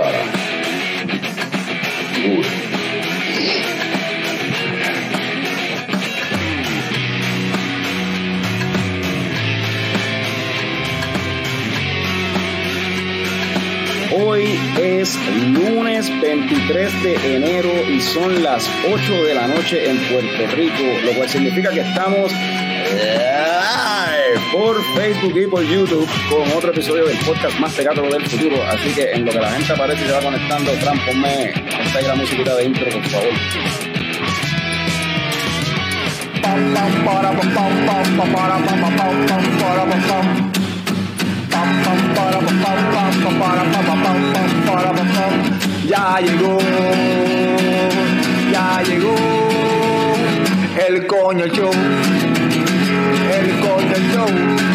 para. Hoy es lunes 23 de enero y son las 8 de la noche en Puerto Rico, lo cual significa que estamos live por Facebook y por YouTube con otro episodio del podcast más pegado del futuro. Así que en lo que la gente aparece y se va conectando, Fran, ponme esta la musiquita de intro, por favor. Ya llegó, ya llegó el coño show, el coño show.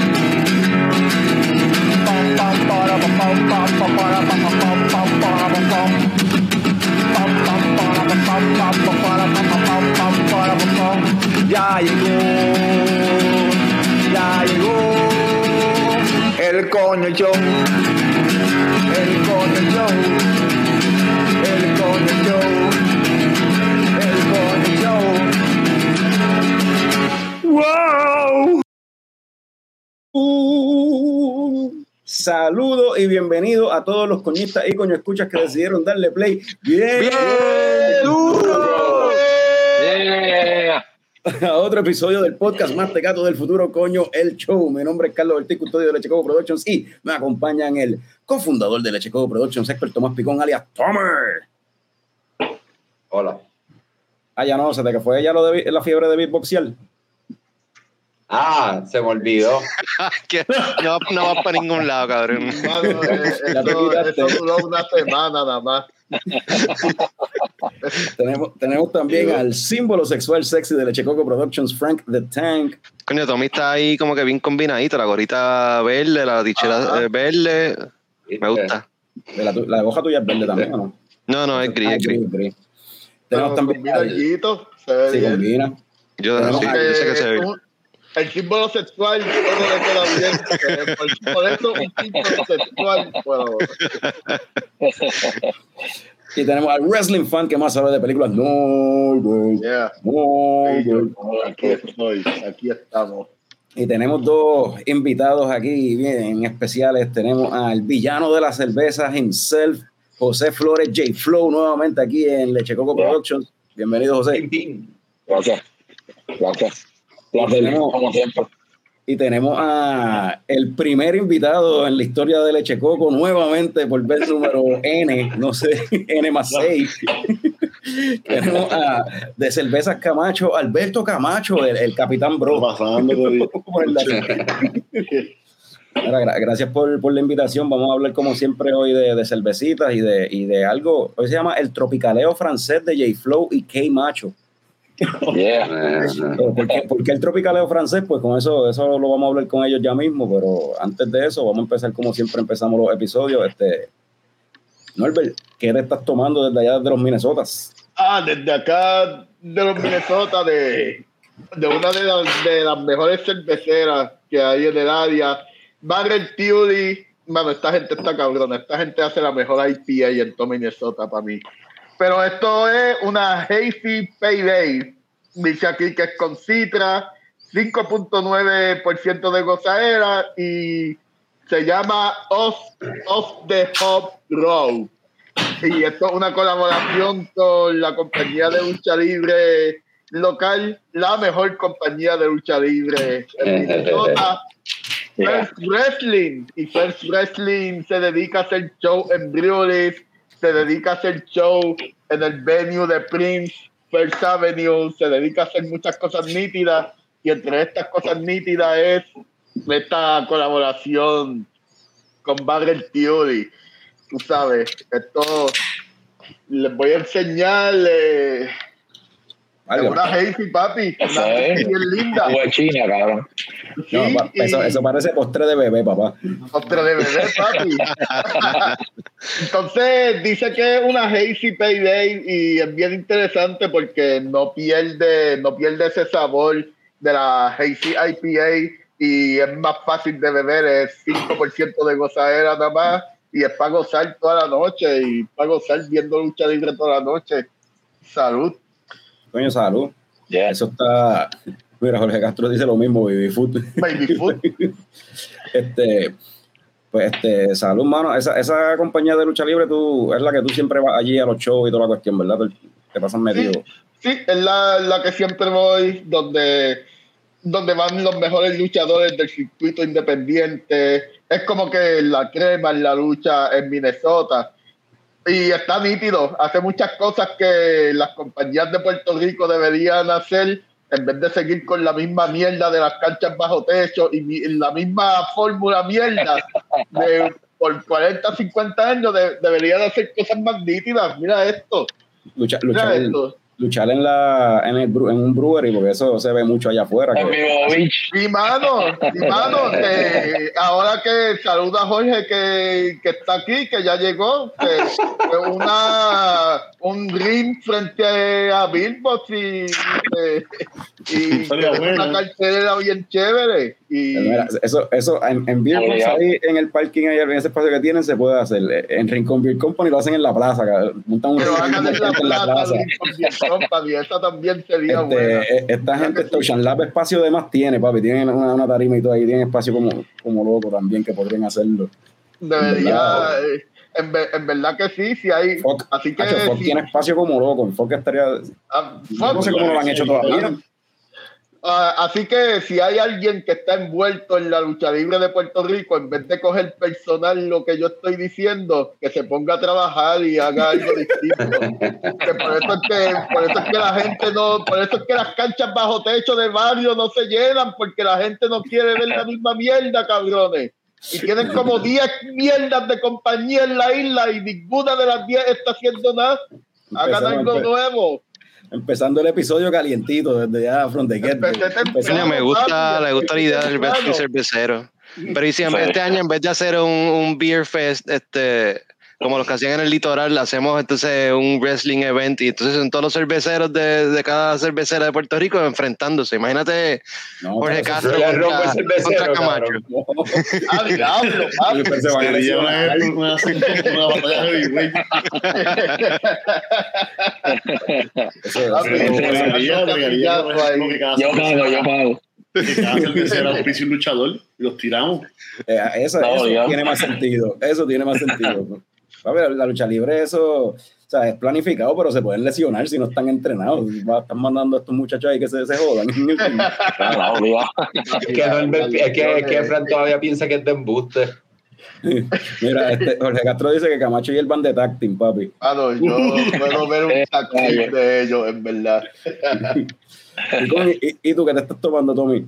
Ya llegó, ya llegó el coño show, el coño show, el coño show, saludo y bienvenido a todos los coñistas y coño escuchas que decidieron darle play. Bien, Bien, duro. Yeah. a otro episodio del podcast más tecato del futuro, coño, el show. Mi nombre es Carlos Ortiz, custodio de Leche Coco Productions y me acompañan el cofundador de Leche Coco Productions, Héctor Tomás Picón, alias Tomer. Hola. Ah, ya no, se te que fue ya lo de la fiebre de beatboxear. Ah, se me olvidó. que no, no va para ningún lado, cabrón. Mano, eh, quitaste. eso duró una semana nada más. Tenemos, tenemos también al símbolo sexual sexy de Leche Coco Productions, Frank the Tank. Coño, Tommy está ahí como que bien combinadito. La gorita verde, la tichera Ajá. eh, verde. Me gusta. De la, la hoja tuya es verde también, ¿o no? No, no, es gris, Ah, es gris. gris. Pero Tenemos también combina al- alguito, se ve sí, bien. combina. Yo, yo sé que se ve. un- el símbolo sexual todo le queda bien. Por, por eso un símbolo sexual. Bueno, Y tenemos al wrestling fan que más sabe de películas. No, güey. yeah. No, Sí, yo- güey. aquí estoy, aquí estamos. Y tenemos dos invitados aquí bien especiales. Tenemos al villano de las cervezas himself, José Flores J. Flow, nuevamente aquí en Leche Coco Productions. Bienvenido, José. Gracias. Gracias. Tenemos- como siempre. Y tenemos a el primer invitado en la historia de Leche Coco, nuevamente por vez número N, no sé, N más 6. tenemos a de Cervezas Camacho, Alberto Camacho, el, el capitán bro. Pasando Ahora, gra- gracias por, por la invitación. Vamos a hablar como siempre hoy de, de cervecitas y de, y de algo. Hoy se llama el tropicaleo francés de J Flow y K Macho. Yeah. Pero, ¿Por qué, por qué el tropicaleo francés? Pues con eso, eso lo vamos a hablar con ellos ya mismo, pero antes de eso vamos a empezar como siempre empezamos los episodios. Este, Norbert, ¿qué te estás tomando desde allá de los Minnesotas? Ah, desde acá de los Minnesota, de, de una de las, de las mejores cerveceras que hay en el área. Barrel Theory, mano, esta gente está cabrona. Esta gente hace la mejor IPA en todo Minnesota para mí. Pero esto es una Hazy Payday. Dice aquí que es con citra, 5.9% de gozadera y se llama Off, Off the Hop Row. Y esto es una colaboración con la compañía de lucha libre local, la mejor compañía de lucha libre en Minnesota. First Wrestling. Y First Wrestling se dedica a hacer show en breweries, se dedica a hacer show en el venue de Prince, First Avenue, se dedica a hacer muchas cosas nítidas. Y entre estas cosas nítidas es esta colaboración con Barrel Theory. Tú sabes, esto les voy a enseñar eh, Algo. una Hazy, papi. Eso Una es. Hazy bien linda. China, cabrón. No, eso, y- eso parece postre de bebé, papá. Postre de bebé, papi. Entonces, dice que es una Hazy Payday y es bien interesante porque no pierde, no pierde ese sabor de la Hazy IPA y es más fácil de beber, es 5% de gozadera nada más y es para gozar toda la noche y para gozar viendo lucha libre toda la noche. Salud. Coño, salud. Yeah. Eso está. Mira, Jorge Castro dice lo mismo, Baby Food. Baby food. Este, pues, este, salud, mano. Esa, esa compañía de lucha libre, tú, es la que tú siempre vas allí a los shows y toda la cuestión, ¿verdad? Te, te pasan metido. Sí, es la, la que siempre voy, donde, donde van los mejores luchadores del circuito independiente. Es como que la crema en la lucha en Minnesota. Y está nítido. Hace muchas cosas que las compañías de Puerto Rico deberían hacer en vez de seguir con la misma mierda de las canchas bajo techo y la misma fórmula mierda de por 40, 50 años de- deberían hacer cosas más nítidas. Mira esto. Lucha, Mira luchar, esto. Luchar en, la, en, el, en un brewery, porque eso se ve mucho allá afuera. Que-. Mi mano, mi mano, que ahora que saluda a Jorge que, que está aquí, que ya llegó, que, que una un ring frente a Billbox y, y, y bueno. una cartelera bien chévere. Y Mira, eso, eso en, en ahí el parking, ahí en ese espacio que tienen, se puede hacer. En Rincón Beer Company lo hacen en la plaza, montan un pero hagan en la en la plaza, Company, esa también sería. Este, eh, esta gente, sí. Ocean Lab, espacio de más tiene, papi. Tienen una, una tarima y todo ahí, tienen espacio como, como loco también que podrían hacerlo. Debería, eh, en, ve- en verdad que sí, sí hay. Fox, Así que Hacho, Fox sí, tiene espacio como loco. Fox estaría. ah, no sé cómo lo han hecho todavía. Ah, así que si hay alguien que está envuelto en la lucha libre de Puerto Rico, en vez de coger personal lo que yo estoy diciendo, que se ponga a trabajar y haga algo distinto. que por eso es que, por eso es que la gente no, por eso es que las canchas bajo techo de barrio no se llenan, porque la gente no quiere ver la misma mierda, cabrones. Y tienen como 10 mierdas de compañía en la isla y ninguna de las 10 está haciendo nada. Hagan algo nuevo. Empezando el episodio calientito desde ya from the get. Empezamos- Coño, me gusta, le gusta la idea del cervecero. Pero y si en este año, en vez de hacer un, un beer fest, este, como los que hacían en el litoral, hacemos entonces un wrestling event y entonces son todos los cerveceros de, de cada cervecera de Puerto Rico enfrentándose. Imagínate No, Jorge Castro contra, contra Camacho. Ah, diablo, Yo pago, yo pago. que cada cervecera auspicia un luchador y los tiramos. Eh, eso, No, eso ya. tiene más sentido. Eso tiene más sentido. Papi, la, lucha libre, eso, o sea, es planificado, pero se pueden lesionar si no están entrenados. Están mandando a estos muchachos ahí que se, se jodan. Es que, es que, es que Fran todavía piensa que es de embuste. Mira, este, Jorge Castro dice que Camacho y el van de tacting, papi. Ah, no, yo puedo ver un vaya. de ellos, en verdad. ¿Y, cómo- y- y tú qué te estás tomando, Tommy?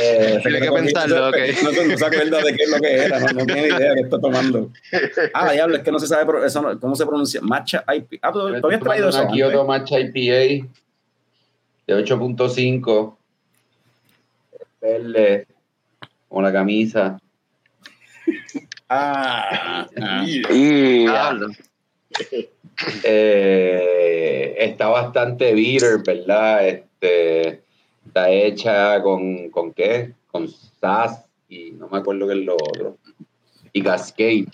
Eh, Tiene que pensarlo, ok. No, no, no sabe verdad de qué es lo que era, no, no tiene idea de qué está tomando. Ah, diablo, es que no se sabe eso no- cómo se pronuncia. Matcha IP. Ah, habías estoy traído eso. Kyoto Matcha IPA de 8.5. Verde. Con la camisa. Ah, ah. Y Diablo. Eh, está bastante bitter, ¿verdad? Este, está hecha con, ¿con qué? Con SAS y no me acuerdo qué es lo otro. Y Cascade.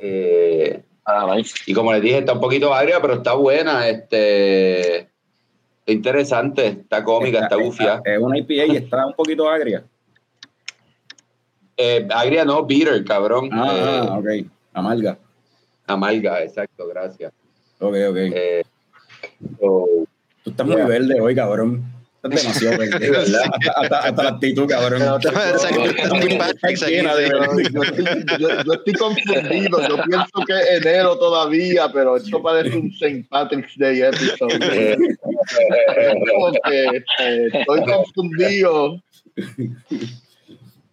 Eh, ah, nice. y como les dije, está un poquito agria, pero está buena. Este, está interesante, está cómica, está, gufia. Es una IPA y está un poquito agria. Eh, agria no, bitter, cabrón. Ah, Eh, ah, ok. Amarga. amarga, exacto, gracias. Ok, ok. Eh, so, Tú estás muy verde hoy, cabrón. Demasiado verde. ¿verdad? hasta, hasta la actitud, cabrón. Yo, estoy, yo- yo estoy confundido. Yo pienso que es enero todavía, pero esto parece un St. Patrick's Day episode. Eh, estoy confundido.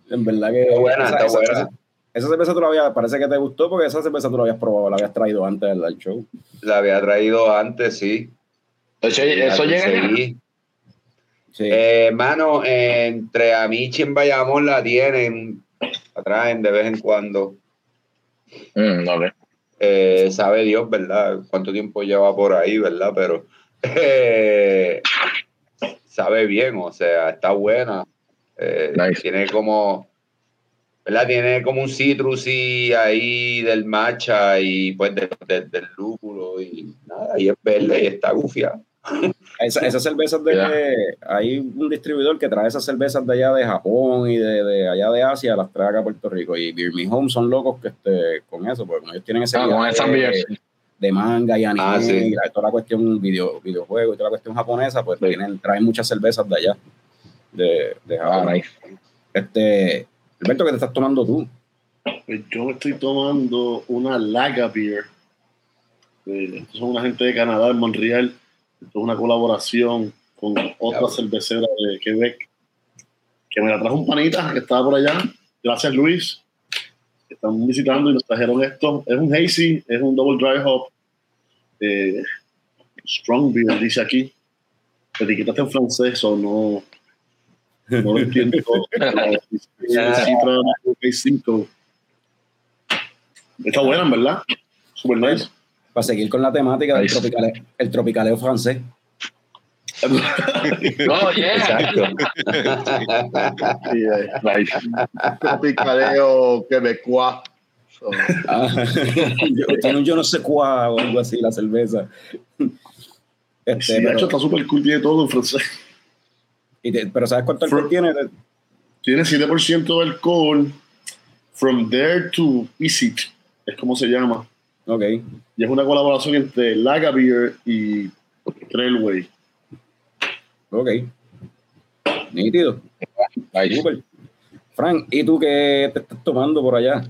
En verdad que. Está buena, esa, está esa- buena. esa- esa cerveza tú la habías, parece que te gustó porque esa cerveza tú la habías probado, la habías traído antes del, del show. la había traído antes, sí. Eso, llega. Sí. Eh, mano, entre Amichi en Bayamón la tienen, la traen de vez en cuando. Mm. Eh, sabe Dios, ¿verdad? Cuánto tiempo lleva por ahí, ¿verdad? Pero eh, sabe bien, o sea, está buena. Eh, Nice. Tiene como ¿verdad? Tiene como un citrusy ahí del matcha y pues de- de- del lúpulo y nada, y es verde y está gufiado. Esa- esas cervezas de. Ya. Hay un distribuidor que trae esas cervezas de allá de Japón y de, de allá de Asia, las trae acá a Puerto Rico. Y Beer Me Home son locos que este, con eso, porque como ellos tienen ese Ah, con esas beers. de manga y anime, Ah, sí. y la- toda la cuestión video, videojuego y toda la cuestión japonesa, pues Sí. tienen, traen muchas cervezas de allá, de, de Ah, Japón. nice. Este, Alberto, ¿qué te estás tomando tú? Pues yo me estoy tomando una Laga Beer. Eh, estos son una gente de Canadá, en Montreal. Esto es una colaboración con otra cervecera de Quebec que me la trajo un panita que estaba por allá. Gracias, Luis. Estamos visitando y nos trajeron esto. Es un hazy, es un double dry hop. eh, strong beer, dice aquí. La etiqueta está en francés o no, no lo entiendo. Citra. Está buena, en verdad. Super nice. Para seguir con la temática del Nice. tropicale- el tropicaleo francés. No, yeah. Exacto. Sí, eh, Nice. tropicaleo quebecois. So, Ah, yo- tiene un yo no sé cuál o algo así, la cerveza. Este, Sí, de hecho está super cool, tiene todo en francés. y te- pero ¿sabes cuánto alcohol tiene? Tiene 7% de alcohol. From there to visit, es como se llama. Ok. Y es una colaboración entre Lagavir y Trailway. Ok. Nítido. Super. Frank, ¿y tú qué te estás tomando por allá?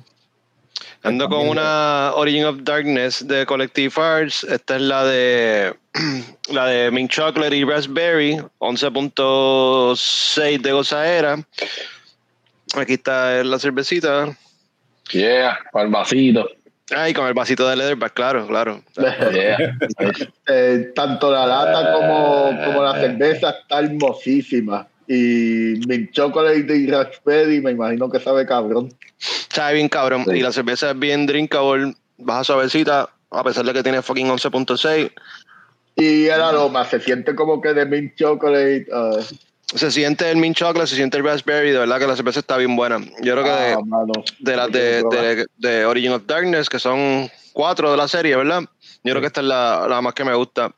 Ando con una Origin of Darkness de Collective Arts. Esta es la de la de Mint Chocolate y Raspberry, 11.6 de gozadera. Aquí está la cervecita. Yeah, para vasito. Ay, con el vasito de leatherback, claro, claro. Yeah. eh, tanto la lata como, como la cerveza está hermosísima. Y mi chocolate y raspberry me imagino que sabe cabrón. Sabe bien cabrón. Sí. Y la cerveza es bien drinkable, baja suavecita, a pesar de que tiene fucking 11.6. Y el aroma se siente como que de mint chocolate. ah, Se siente el mint chocolate, se siente el raspberry, de verdad que la cerveza está bien buena. Yo creo que de, ah, de las de, de, de Origin of Darkness, que son cuatro de la serie, ¿verdad? Yo creo que esta es la, la más que me gusta.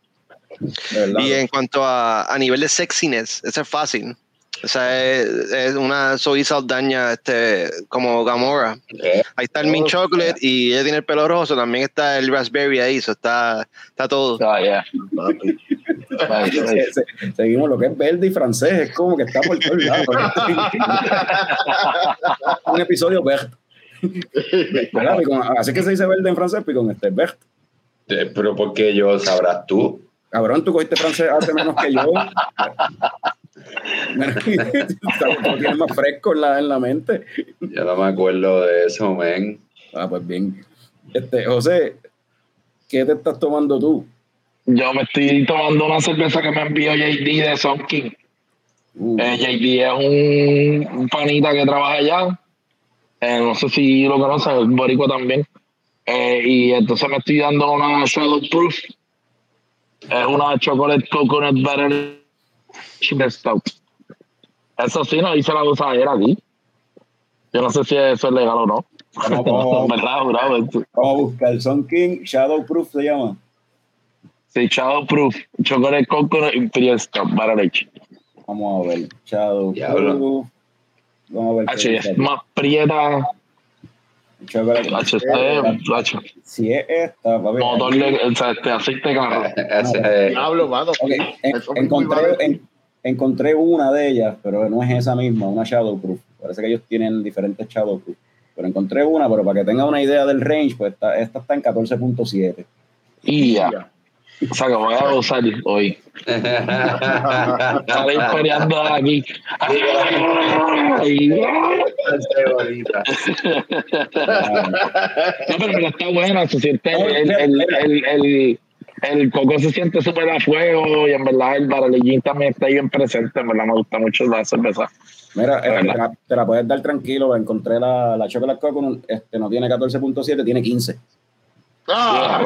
Y en cuanto a, a nivel de sexiness, esa es fácil. Esa es, es una soy saldaña este, como Gamora. Ahí está el mint Oh, chocolate y ella tiene el pelo rojo, también está el raspberry ahí, eso está, está todo. Yeah. Se- se- seguimos lo que es verde y francés, es como que está por todos lados. Un episodio verde. ¿Verdad, Picón? Así que se dice verde en francés, Picón, este verde. eh, Pero porque yo sabrás tú. Cabrón, tú cogiste francés hace menos que yo. Tienes más fresco en la, en la mente. Yo no me acuerdo de eso, men. Ah, pues bien. Este, José, ¿qué te estás tomando tú? Yo me estoy tomando una cerveza que me envió JD de Sun King. Uh, Eh, JD es un, un panita que trabaja allá. Eh, no sé si lo conoces, el boricua también. Eh, y entonces me estoy dando una Shadow Proof. Es una Chocolate Coconut Butter Stout. Eso sí, no hice la gozadera aquí. Yo no sé si eso es legal o no. Vamos, vamos, a buscar Son King Shadow Proof se llama. Sí, Shadow Proof. Chocolate Coconut Imperial Stout. Butter Vamos a ver. Shadow Diablo. Proof. Vamos a ver. H es más prieta. Chocolate. H este, H. Si es esta, papi. Motor de o sea, este aceite carro. Ese, Diablo, mano. Encontré, encontré una de ellas, pero no es esa misma, una Shadowproof. Parece que ellos tienen diferentes Shadowproof. Pero encontré una, pero para que tenga una idea del range, pues esta, esta está en 14.7. Y ya. O sea, que voy a usar hoy. Estaré peleando aquí. No, pero mira, está buena. Se siente el, el, el, el, el coco se siente súper a fuego y en verdad el baralillín también está bien presente. En verdad me gusta mucho la cerveza. Mira, verdad. te, la, te la puedes dar tranquilo. Encontré la, la Chocolate Coconut, este, no tiene 14.7, tiene 15. Ah,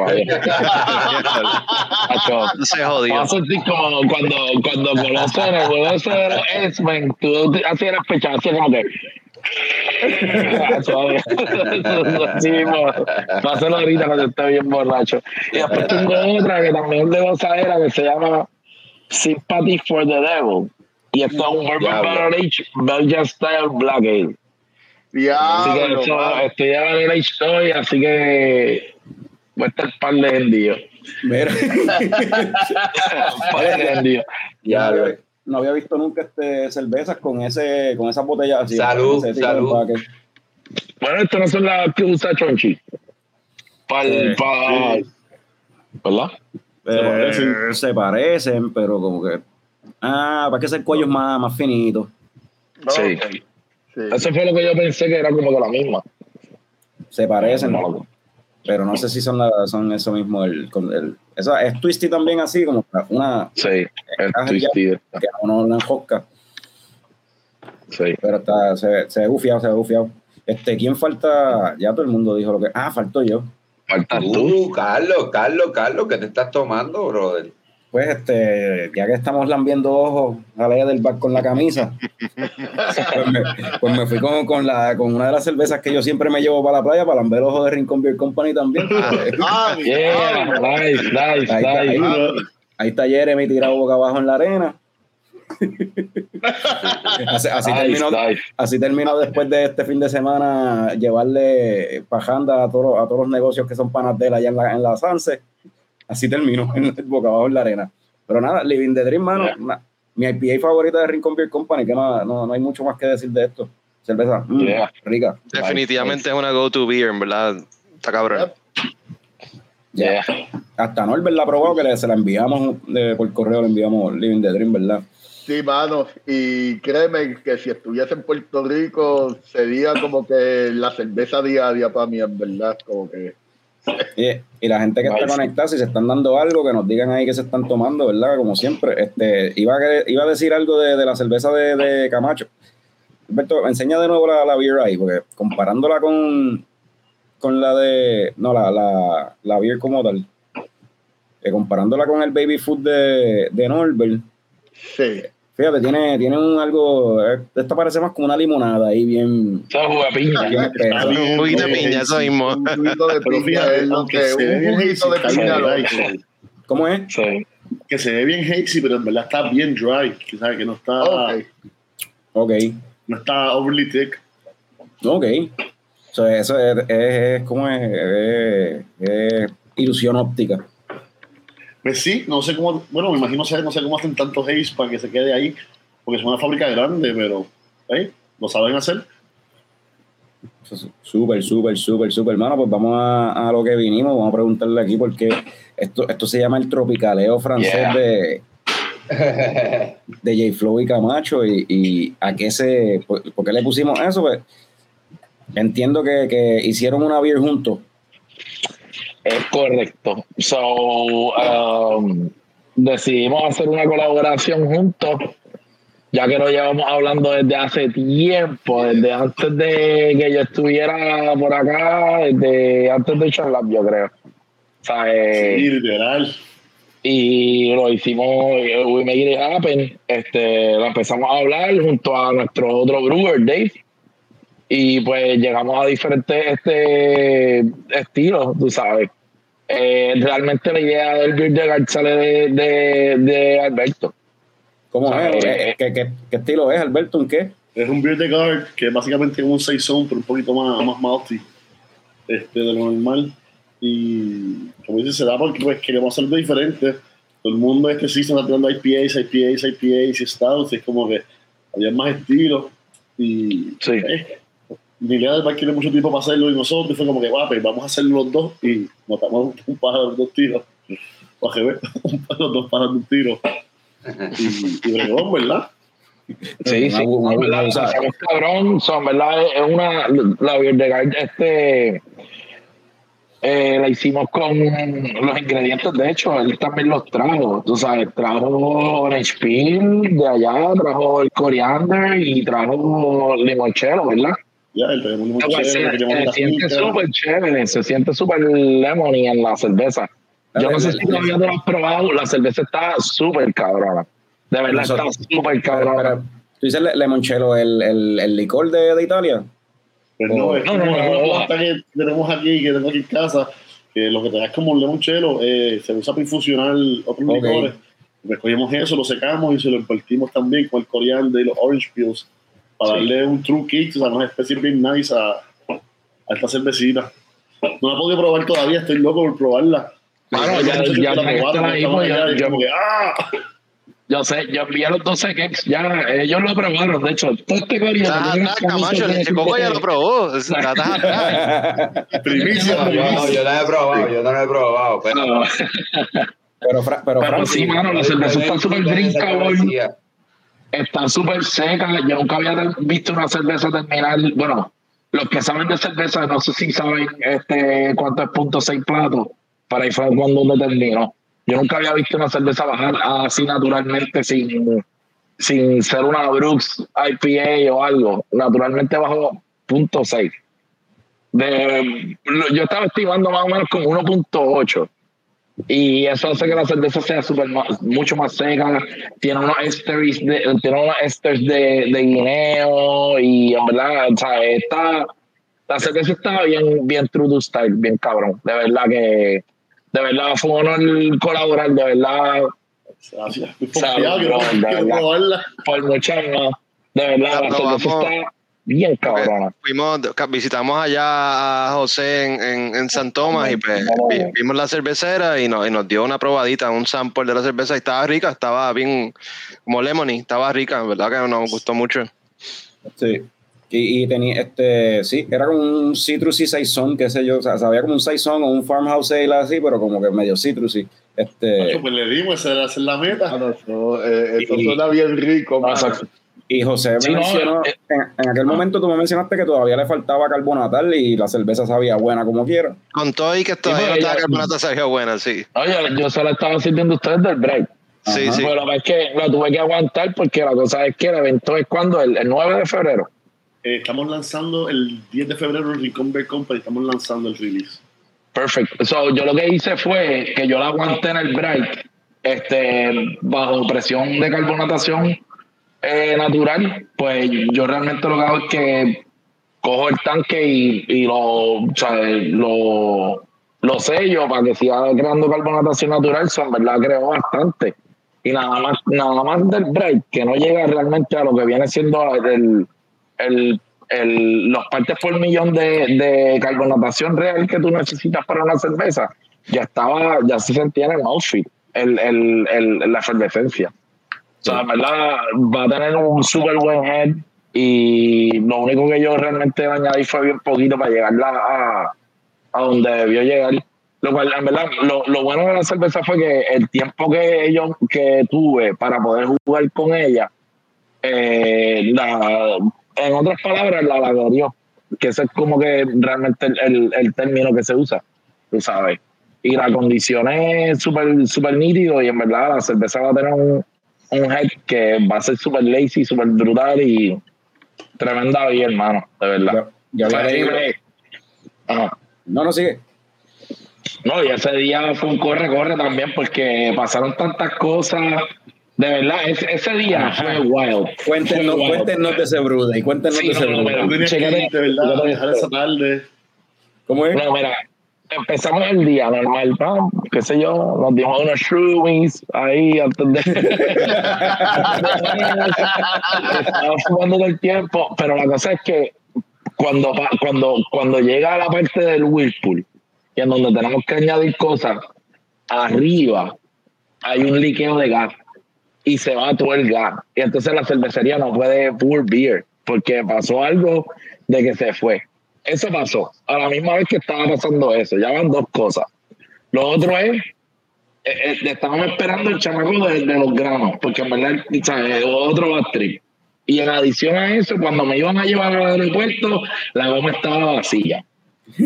Macho, Se jodió. Va a sentir como cuando, cuando el juego ese de los X-Men, tú así eras pechado, así como que mismo. Pásalo ahorita cuando esté bien borracho. Y después tengo otra que también es de gozadera que se llama Sympathy for the Devil. Y esto es un. Barrel Age Belgian Style Black Ale. Así que eso, mano. estoy de Barrel Age hoy, así que voy a estar par de. Mira, par de vendido. Ya, no había visto nunca este cervezas con ese con esas botellas así. Salud, ese de salud. Bueno, estas no son las que usa Chonchi. Para, Sí, ¿verdad? Eh, parecen. se parecen, pero como que. Ah, para que ser cuellos más, más finitos. No, Sí. Sí. Eso fue lo que yo pensé que era como que la misma. Se parecen, No. Pero no sé si son, la, son eso mismo. El, el, eso es twisty también así, como una Sí, es ya. twisted. que no, no enjosca, Sí. pero está, se, se ve bufiado, se ve bufiado. Este, ¿quién falta? Ya todo el mundo dijo lo que. Ah, falto yo. Faltas tú. Uh, Carlos, Carlos, Carlos, ¿qué te estás tomando, brother? Pues este, ya que estamos lambiendo ojos a la del bar con la camisa, pues, me, pues me fui con, con, la, con una de las cervezas que yo siempre me llevo para la playa, para lamber ojos de Rincon Beer Company también. Ah, Yeah, diablo. nice, nice, Ahí nice. ahí está Jeremy tirado boca abajo en la arena. así, así Nice, terminó, nice. así terminó después de este fin de semana llevarle pajanda a todos, a todos los negocios que son panas de él allá en la, en la Sanse. Así terminó en el boca abajo en la arena. Pero nada, Living the Dream, mano. Yeah. na- mi IPA favorita de Rincon Beer Company, que no, no, no hay mucho más que decir de esto. Cerveza, mm, Yeah. rica. Definitivamente es una go-to beer, en verdad. Está cabrón. Yeah. Hasta Norbert la probado, que le- se la enviamos de- por correo, le enviamos Living the Dream, ¿verdad? Sí, mano, y créeme que si estuviese en Puerto Rico sería como que la cerveza diaria para mí, en verdad, como que... Y, y la gente que está conectada, si se están dando algo, que nos digan ahí que se están tomando, ¿verdad? Como siempre. Este, iba, a, iba a decir algo de, de la cerveza de, de Camacho. Alberto, enseña de nuevo la, la beer ahí, porque comparándola con, con la de. No, la, la, la beer como tal. eh, comparándola con el baby food de, de Norbert. Sí, Fíjate, tiene, tiene un algo. eh, Esta parece más como una limonada ahí, bien. Eso es jugo de piña. Un poquito de piña, eso mismo. un juguito de Pero piña fíjate, es lo aunque Un juguito de piña, ¿Cómo es? Sí. que se ve bien hazy, pero en verdad está bien dry, que, ¿sabes? que no está, Ok. Ok. no está overly thick. Ok. So, eso es, es, es como es, es- es ilusión óptica. Pues sí, no sé cómo, bueno, me imagino, no sé cómo hacen tanto haze para que se quede ahí, porque es una fábrica grande, pero ¿eh? lo saben hacer. Súper, súper, súper, súper, hermano. Pues vamos a, a lo que vinimos. Vamos a preguntarle aquí porque esto, esto se llama el tropicaleo francés Yeah. de, de J. Flow y Camacho. Y, y a qué se. ¿Por, por qué le pusimos eso? Pues entiendo que, que hicieron una beer juntos. Es correcto. So, um, decidimos hacer una colaboración juntos, ya que lo llevamos hablando desde hace tiempo, desde antes de que yo estuviera por acá, desde antes de Charlap, yo creo. O sea, eh, Sí, literal. y lo hicimos, eh, we made it happen. Este, lo empezamos a hablar junto a nuestro otro brewer, Dave. Y pues llegamos a diferentes este, estilos, tú sabes. Eh, realmente la idea del Gart sale de, de, de Alberto. ¿Cómo Ah, es? eh, ¿Qué, qué, qué estilo es, Alberto? ¿En qué? Es un beer guard que es básicamente como un saison, pero un poquito más, más malty este, de lo normal. Y como dice, se da porque pues, queremos hacerlo diferente. Todo el mundo este season está tirando IPAs, IPAs, IPAs y stouts. y es como que había más estilos. Y Sí. eh, ni idea del quiere mucho tiempo para hacerlo y nosotros fue como que "Va, pues, vamos a hacerlo los dos y matamos un pájaro de dos tiros. Para que vean, los dos pájaros de un tiro. Y, y bregón, ¿verdad? Sí, sí, una- verdad, o sea, es cabrón, son, ¿verdad? Es una, la Beer de Gart, este, eh, la hicimos con los ingredientes, de hecho, él también los trajo, tú sabes, trajo orange peel de allá, trajo el coriander y trajo limonchelo, ¿verdad? Ya, el tenemos un se, chévere, llevamos se la siente súper chévere, se siente súper lemony en la cerveza. Yo no sé si todavía te lo has probado, la cerveza está súper cabrona. De verdad, está súper cabrona. Tú dices le- limoncello, el, el, el licor de, de Italia. Pues no, es No, como no, no, una planta que tenemos aquí, que tengo aquí en casa, que lo que te da es como un limoncello, eh, se usa para infusionar otros Ok. licores. Pues cogemos eso, lo secamos y se lo impartimos también con el coriander y los orange peels para darle un true kick, o sea, una especie bien nice a, a esta cervecita. No la he podido probar todavía, estoy loco por probarla. Mano, ya- ya la yo- ¡ah! Sé, yo envié los 12 cakes, ya, ellos lo probaron, de hecho, todo este tiene atrás, las Camacho, el de- Coco ya lo probó. Primicia, No, yo, yo no he probado, yo no lo he probado. Pero, No, Pero, pero, Pero sí, mano, la cerveza está súper cabrón. Está súper seca. Yo nunca había visto una cerveza terminar. Bueno, los que saben de cerveza, no sé si saben este cuánto es punto seis platos. Para fue cuando me terminó. Yo nunca había visto una cerveza bajar así naturalmente sin, sin ser una Brooks IPA o algo. Naturalmente bajó punto seis. Yo estaba estimando más o menos como 1.8 y eso hace que la cerveza sea super más- mucho más seca tiene unos esters de, tiene unos esters de, de guineo y en verdad o sea, está, la cerveza está bien bien true to style bien cabrón de verdad que de verdad fue un honor colaborar de verdad Gracias. Estoy Sabe, confiado, quiero, bro, de verdad. probarla. por muchas más de verdad La la cerveza está bien cabrona Fuimos, visitamos allá a José en, en, en San Tomás y pues, vi- vimos la cervecera y, nos y nos dio una probadita, un sample de la cerveza y estaba rica, estaba bien como lemony, estaba rica, en verdad que nos gustó mucho. Sí. Y, y tenía, este, sí, era como un citrusy saison, qué sé yo, o sea, sabía como un saison o un farmhouse ale así, pero como que medio citrusy. Este, Pues le dimos, esa era la meta. Eso, eh, eso Y- suena bien rico. Y José Sí, no, mencionó, eh, en, en aquel momento tú me mencionaste que todavía le faltaba carbonatar y la cerveza sabía buena como quiera. Con todo y que todavía no porque estaba ya- carbonata sabía buena, sí. oye yo se la estaba sirviendo a ustedes del break Sí, Ajá. sí. Pero la verdad es que lo tuve que aguantar porque la cosa es que el evento es cuando, el, el 9 de febrero. Eh, estamos lanzando el 10 de febrero en Rincón Beer Company, estamos lanzando el release. Perfecto. So, yo lo que hice fue que yo la aguanté en el break, este, bajo presión de carbonatación eh, natural. Pues yo realmente lo que hago es que cojo el tanque y, y lo, o sea, lo, lo sello para que siga creando carbonatación natural. So, en verdad creo bastante. Y nada más, nada más del break, que no llega realmente a lo que viene siendo el, el, el- los partes por millón de, de carbonatación real que tú necesitas para una cerveza, ya estaba, ya se sentía en el el, el, el- la efervescencia. O sea, en verdad, va a tener un súper buen head y lo único que yo realmente añadí fue bien poquito para llegarla a, a donde debió llegar. Lo cual, en verdad, lo, lo bueno de la cerveza fue que el tiempo que yo que tuve para poder jugar con ella, eh, la, en otras palabras, la lagrió, que ese es como que realmente el, el, el término que se usa, tú sabes. Y la condición es súper súper nítido y en verdad la cerveza va a tener un, un head que va a ser súper lazy, súper brutal y tremenda vida, hermano, de verdad. Ya, ya O sea, había leído- me- Ajá. No, no, sigue. No, y ese día fue un corre-corre también porque pasaron tantas cosas. De verdad, ese, ese día Ajá. fue wild. Cuéntenos, Fue wild. cuéntenos de ese Brude y cuéntenos Sí, de ese no, no, Brude. pero- Tú tenías que Chécate, ir, de verdad, a chécate dejar esto. esa tarde. ¿Cómo es? No, mira, empezamos el día normal, ¿no? qué sé yo, nos dimos unos shroomies ahí antes de... Estaba fumando todo el tiempo, pero la cosa es que cuando, cuando, cuando llega a la parte del whirlpool, y en donde tenemos que añadir cosas, arriba hay un liqueo de gas y se va todo el gas. Y entonces la cervecería no puede pour beer porque pasó algo de que se fue. Eso pasó. A la misma vez que estaba pasando eso. Ya van dos cosas. Lo otro es, eh, eh, estábamos esperando el chamaco de, de los granos, porque en verdad o sea, es otro bad trip. Y en adición a eso, cuando me iban a llevar al aeropuerto, la goma estaba vacía.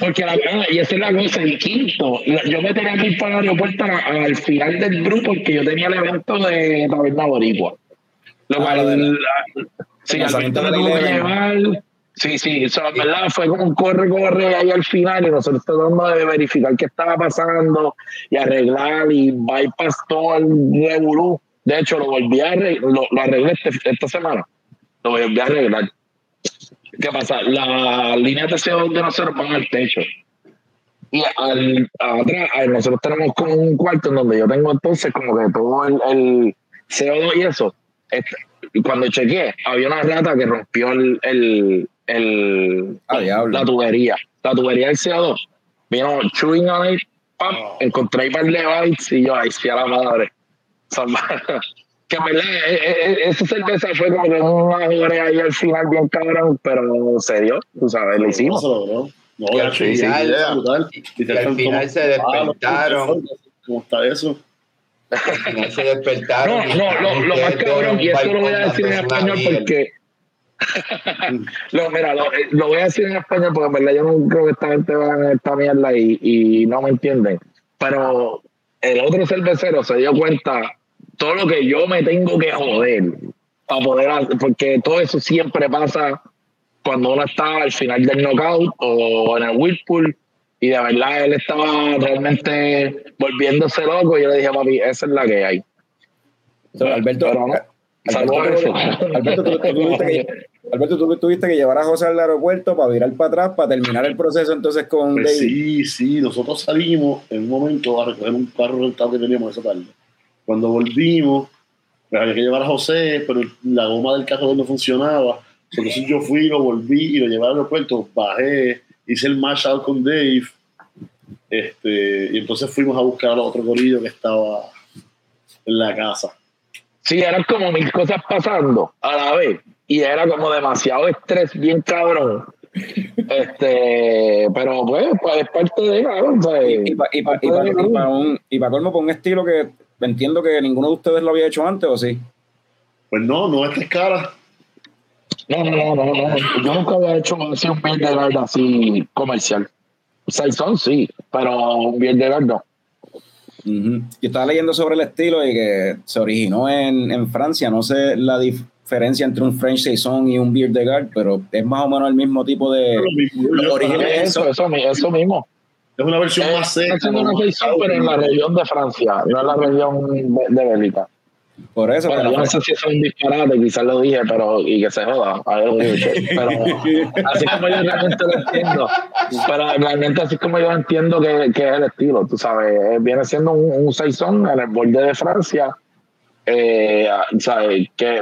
Porque la, ah, y esa es la cosa, el quinto, yo me tenía que ir para el aeropuerto al final del grupo porque yo tenía el evento de Taberna Boricua. Lo Ah, cual, de la- la- sí, al final me tuvo que llevar. Sí, sí, eso en verdad fue como un corre, corre ahí al final y nosotros tratando de verificar qué estaba pasando y arreglar y bypass todo el revolú De hecho, lo volví a arreglar, lo, lo arreglé este- esta semana. Lo volví a arreglar. ¿Qué pasa? Las líneas de CO2 de nosotros van al techo. Y al, atrás, nosotros tenemos como un cuarto en donde yo tengo entonces como que todo el, el CO2 y eso. Este, cuando chequeé, había una rata que rompió el, el, el- Ah, la tubería. La tubería del CO2. Vino chewing on it, pam, encontré ahí par de bites y yo, ahí sí a la madre. Que en verdad, eh, eh, eh, esa cerveza fue como que una jorea ahí al final bien cabrón, pero se dio, tú sabes, lo hicimos. No, Y al final- y- Y y te al final se despertaron. ¿Cómo está eso? Al final se despertaron. No, no, lo, lo más cabrón, y esto lo voy a decir en español porque. lo, mira, lo, eh, lo voy a decir en español porque en verdad yo no creo que esta gente va en esta mierda y, y no me entienden. Pero el otro cervecero se dio cuenta todo lo que yo me tengo que joder para poder hacer, porque todo eso siempre pasa cuando uno está al final del knockout o en el whirlpool y de verdad él estaba realmente volviéndose loco y yo le dije papi esa es la que hay Alberto, Pero. Alberto, a eso. Alberto, tú, tú tuviste que, Alberto, tú tuviste que llevar a José al aeropuerto para virar para atrás, para terminar el proceso entonces con Pues David. sí, sí, nosotros salimos en un momento a recoger un carro rentado que teníamos esa tarde. Cuando volvimos, pues había que llevar a José, pero la goma del carro no funcionaba. Entonces yo fui, lo volví y lo llevé al aeropuerto, bajé, hice el match out con Dave, este, y entonces fuimos a buscar al otro corillo que estaba en la casa. Sí, eran como mil cosas pasando a la vez. Y era como demasiado estrés, bien cabrón. Este, pero pues, pues es parte de cabrón. Y, para y, pa- y pa- y pa un, y pa colmo, por un estilo que entiendo que ninguno de ustedes lo había hecho antes, ¿o sí? Pues no, no a esta escala. No, no, no, no, no. Yo nunca había hecho así un beer de guard así comercial. Saison sí, pero un beer de guard no. Ujú. Yo estaba leyendo sobre el estilo y que se originó en, en Francia. No sé la diferencia entre un French Saison y un Beer de Guard, pero es más o menos el mismo tipo de. Orígenes- Eso, eso, eso mismo. Es una versión Eh, más seca. haciendo una más Saison, pero en la región de Francia, no en la región de, de Bélgica. Por eso, Bueno, pero yo no sé si eso es un disparate, quizás lo dije, pero y que se joda. A ver, pero así como yo realmente lo entiendo, pero realmente así como yo entiendo que, que es el estilo, tú sabes, eh, viene siendo un, un saison en el borde de Francia, eh, sabes que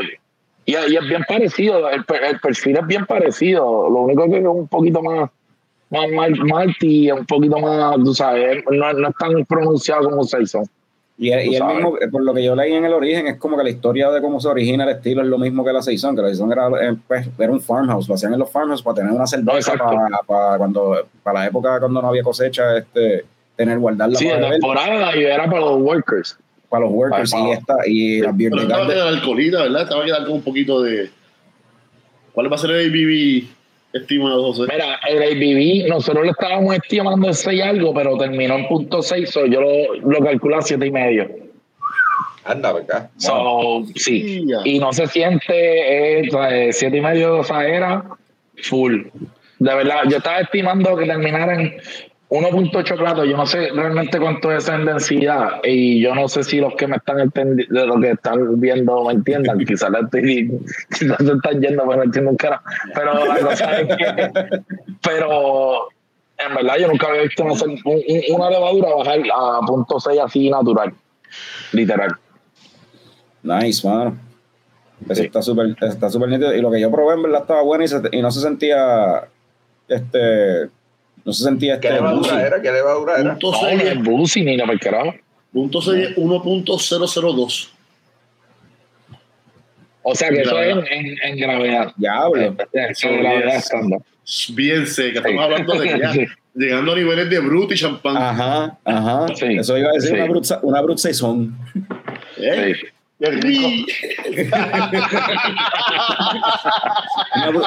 y, y es bien parecido, el, el perfil es bien parecido, lo único que es un poquito más más mal- malty, un poquito más, tú sabes, no, no es tan pronunciado como saison. Y, y el mismo, por lo que yo leí en el origen, es como que la historia de cómo se origina el estilo es lo mismo que la Saison, que la Saison era, eh, pues, era un farmhouse, lo hacían en los farmhouse para tener una cerveza para, para cuando para la época cuando no había cosecha, este tener guardarla Sí, para, temporada y era para los workers. Para los workers Para- y esta y Pero de esta va a Guard- quedar alcoholita, ¿verdad? Esta va a quedar con un poquito de. ¿Cuál va a ser el ABV estimado, José? Mira, el ABV, nosotros le estábamos estimando en 6 algo, pero terminó en punto 6, so yo lo, lo calculo a 7 y medio. Anda, ¿verdad? So, sí. Y no se siente, eh, o sea, eh, siete y medio de esa era full. De verdad, yo estaba estimando que terminara en 1.8 platos. Yo no sé realmente cuánto es en densidad. Y yo no sé si los que me están entendiendo, de lo que están viendo me entiendan. Quizás la estoy, quizás se están yendo, pero no entiendo un cara. Pero la cosa es que, pero en verdad yo nunca había visto una, levadura bajar a punto 6 así natural. Literal. Nice, mano. Eso Sí. está súper está súper nítido. Y lo que yo probé en verdad estaba bueno y, se- y no se sentía este no se sentía ¿Qué este levadura era? ¿Qué levadura era? Punto No, no 6 es Busi ni la carajo. punto seis es 1.002. O sea que eso es en, en, en gravedad. diablo. Eso es gravedad estándar. Bien seca. Estamos Sí. hablando de que ya Sí. llegando a niveles de brut y champán. Ajá, ajá. Sí, Eso iba a decir sí. una brut una brut saison. ¿Eh? Qué rico.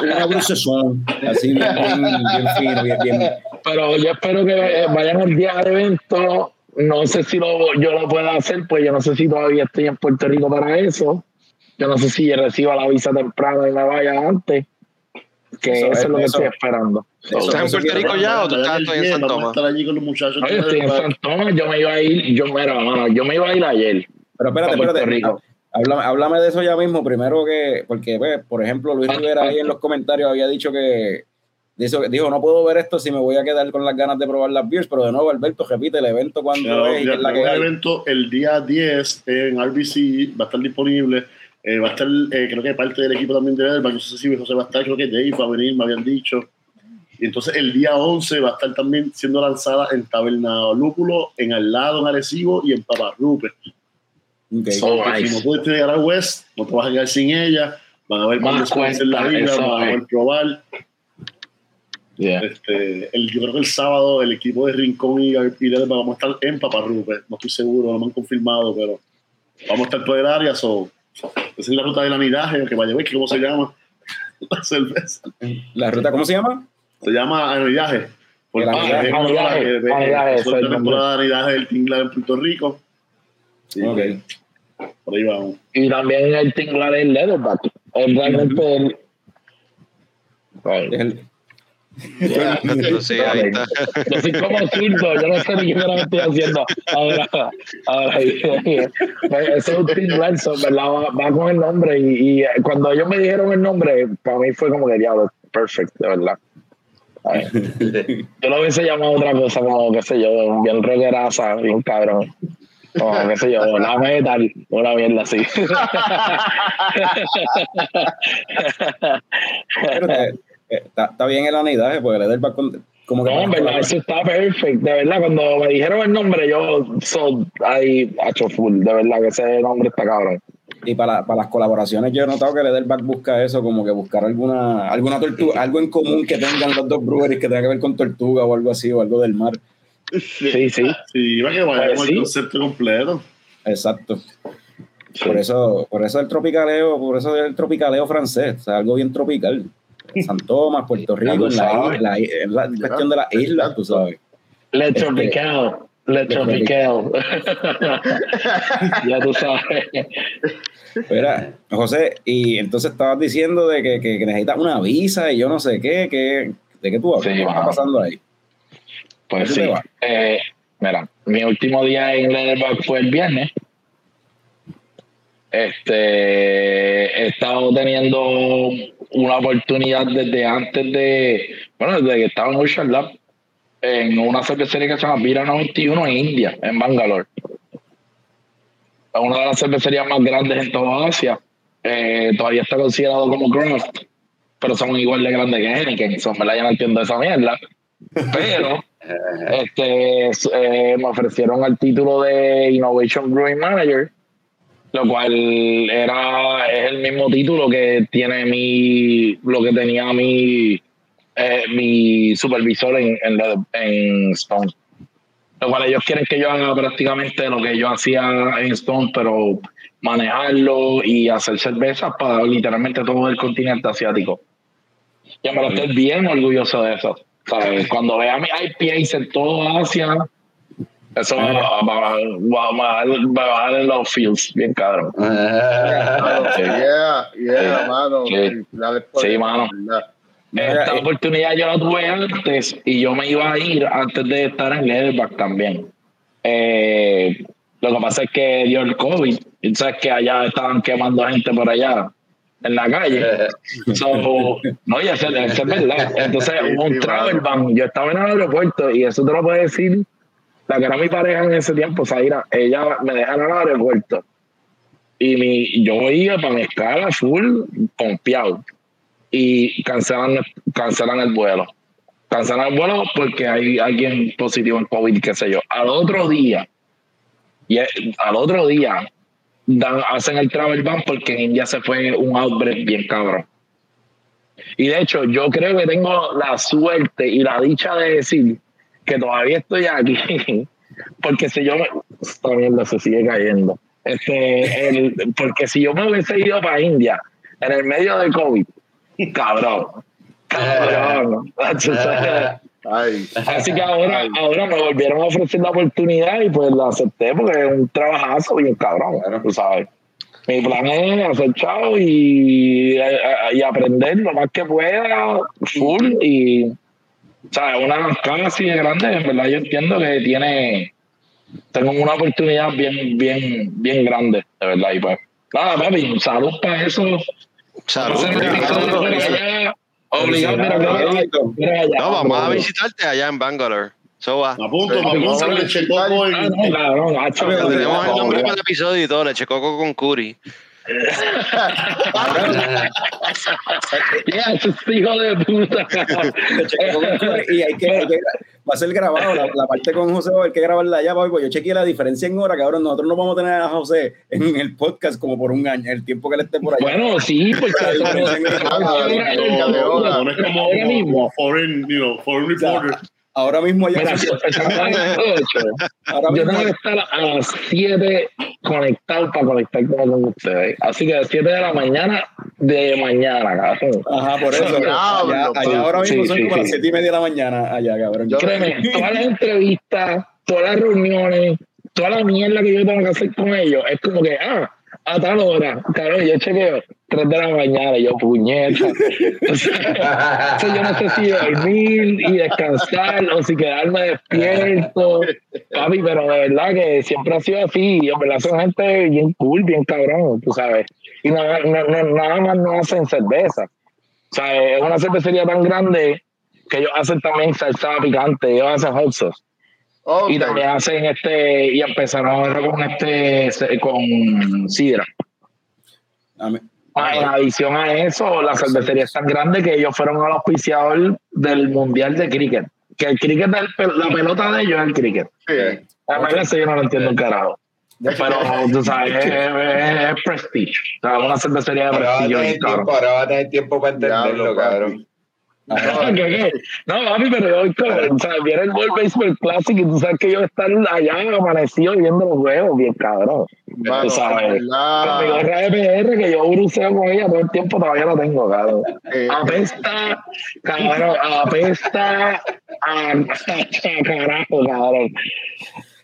Una, brut saison. Así bien, bien, fino, bien, bien. Pero yo espero que vayan al día del evento. No sé si lo, yo lo pueda hacer, pues yo no sé si todavía estoy en Puerto Rico para eso. Yo no sé si reciba la visa temprano y me vaya antes. Que Eso eso, es- lo que eso- estoy esperando. eso- ¿Estás en Puerto Rico ya o tú estás todavía en San Tomás? estar allí con los muchachos. No, yo estoy en San Tomás, yo me iba a ir, yo, mira, mano, yo me iba a ir ayer. Pero espérate, espérate. Rico. Háblame, háblame de eso ya mismo, primero que, porque, pues, por ejemplo, Luis Rivera ahí en los comentarios había dicho que, dijo, dijo, no puedo ver esto si me voy a quedar con las ganas de probar las beers, pero de nuevo, Alberto, repite el evento cuando Claro, es ya es la que tenemos hay. el evento el día 10 en RBC, va a estar disponible. eh, va a estar, eh, creo que parte del equipo también de Elba, no sé si José va a estar, creo que Dave va a venir, me habían dicho. Y entonces el día 11 va a estar también siendo lanzada en Taberna Lúpulo, en Al lado, en Arecibo y en Paparrupe. Ok. Oh, Porque nice. Si no puedes llegar a West, no te vas a quedar sin ella. Van a ver Más descuentos en la eso van a ver probar. Yeah. Este, el, yo creo que el sábado el equipo de Rincón y, y vamos a estar en Paparrupe. No estoy seguro, no me han confirmado, pero vamos a estar por el área. So, esa es la ruta del anidaje, que vaya a ver que cómo se llama la cerveza. ¿La ruta cómo se llama? Se llama anidaje. Porque El anidaje, es anidaje, anidaje, la el nombre. temporada de anidaje del. Por ahí vamos. Y también el tinglar es leatherback. Es realmente el. El- sí, ahí está. Yo soy como zurdo, yo no sé ni qué me estoy haciendo. Ahora, ahora, eso es un tinglar, so, ¿verdad? Va, va con el nombre. Y, y cuando ellos me dijeron el nombre, para mí fue como que diablo, perfect, de verdad. Yo lo hubiese llamado otra cosa, como qué sé yo, bien rockeraza, bien cabrón. Como qué sé yo, la metal, una mierda así. te- eh, está, está bien el anidaje, porque el Ederback con- como que... No, en verdad, eso está perfecto. De verdad, cuando me dijeron el nombre, yo soy ahí hecho full. De verdad que ese nombre está cabrón. Y para, para las colaboraciones yo he notado que el Ederback busca eso, como que buscar alguna, alguna tortuga, algo en común que tengan los dos breweries que tenga que ver con tortuga o algo así, o algo del mar. Sí, sí. Sí, va que vayamos Pues sí. al concepto completo. Exacto. Por eso, por eso el tropicaleo, por eso el tropicaleo francés, o sea, algo bien tropical. San Tomás, Puerto Rico, en la, sabes. isla, en la cuestión de las islas, tú sabes. Le Este- Tropical. Le Tropical. ya tú sabes. Espera, José, y entonces estabas diciendo de que, que- que necesitas una visa y yo no sé qué, que, ¿de qué tú hablas? Sí, ¿Qué está pasando ahí? Pues ¿Dónde sí. Eh, mira, mi último día en Leatherback fue el viernes. Este, he estado teniendo una oportunidad desde antes de, bueno, desde que estaba en Ocean Lab, en una cervecería que se llama Vira 91 en India, en Bangalore. Es una de las cervecerías más grandes en toda Asia. Eh, todavía está considerado como craft, pero son igual de grandes que Heineken. Son, me la ya no entiendo esa mierda. Pero este, eh, me ofrecieron el título de Innovation Brewing Manager, lo cual era es el mismo título que tiene mi lo que tenía mi eh, mi supervisor en, en, la- en Stone. Lo cual ellos quieren que yo haga prácticamente lo que yo hacía en Stone, pero manejarlo y hacer cervezas para literalmente todo el continente asiático. Yo me lo estoy bien orgulloso de eso. ¿Sabes? Cuando vea mi IPAs en toda Asia, eso va, va- va- va- va a bajar en los fields, bien cabrón. Yeah, yeah, Sí. mano. Sí. Mano. Esta eh, oportunidad yo la tuve antes y yo me iba a ir antes de estar en Leatherback también. Eh, lo que pasa es que dio el COVID y tú sabes que allá estaban quemando gente por allá en la calle. So, no, y eso, eso es verdad. Entonces un travel ban. Yo estaba en el aeropuerto y eso te lo puede decir la que era mi pareja en ese tiempo, Zaira. Ella me deja en el aeropuerto y mi, yo iba para mi escala full confiado y cancelan, cancelan el vuelo. Cancelan el vuelo porque hay alguien positivo en COVID, qué sé yo. Al otro día, y al otro día, dan, hacen el travel ban porque en India se fue un outbreak bien cabrón. Y de hecho, yo creo que tengo la suerte y la dicha de decir que todavía estoy aquí, porque si yo me. Esta mierda se sigue cayendo. Este, el, porque si yo me hubiese ido para India en el medio de COVID, cabrón, cabrón. Ay, Así que ahora, ahora me volvieron a ofrecer la oportunidad y pues la acepté porque es un trabajazo bien cabrón, tú sabes. Mi plan es hacer chao y, y aprender lo más que pueda, full y, ¿sabes? Una casa así de grande, en verdad yo entiendo que tiene, tengo una oportunidad bien, bien, bien grande, de verdad, y pues Nada, papi, salud para eso. Salud. Obligado, allá. No, vamos a visitarte allá en Bangalore. So va. Me apunto, me apunto, le checo Ah, hacho, Tenemos el no, nombre no, para el episodio y todo, con curry. Hijo de puta. y hay que, hay que- va a ser grabado la, la parte con José va a haber que grabarla allá papi, yo chequeé la diferencia en hora cabrón nosotros no vamos a tener a José en el podcast como por un año el tiempo que él esté por allá Bueno, sí, porque Ah, ahora mismo. foreign, you know, foreign reporter. Ahora mismo allá Mira, si empezamos a las ocho, ahora yo tengo que estar a las 7 conectado para conectarme con ustedes. Así que a las 7 de la mañana, de mañana, cabrón. ajá por eso Diablo, allá, allá ahora mismo Sí, son sí, como sí. las siete y media de la mañana allá cabrón Yo- Créeme, todas las entrevistas, todas las reuniones, toda la mierda que yo tengo que hacer con ellos, es como que, ah, a tal hora, cabrón, yo chequeo 3 de la mañana, yo puñeta. O sea, yo no sé si dormir y descansar o si quedarme despierto. Papi, pero de verdad que siempre ha sido así. Y en verdad son gente bien cool, bien cabrón, tú sabes. Y nada, no- nada más no hacen cerveza. O sea, es una cervecería tan grande que ellos hacen también salsa picante, ellos hacen hot sauce. Y también hacen este, y empezaron ahora con este, con sidra. Ah, en adición a eso, la cervecería es tan grande que ellos fueron al auspiciador del Mundial de Cricket. Que el cricket, es el la pelota de ellos es el cricket. Sí. A mí eso yo no lo entiendo un carajo. Pero, tú sabes, es, es- es prestige. O sea, una cervecería de prestigio. ahora va a tener tiempo para entenderlo, cabrón. No, ¿qué, qué? No, papi, pero yo, o sea, viene el World Baseball Classic y tú sabes que yo estar allá amanecido viendo los juegos, bien cabrón. Tú sabes. mi gorra de PR que yo bruceo con ella todo el tiempo, todavía la tengo, cabrón. eh, Apesta, cabrón, apesta a, a carajo, cabrón.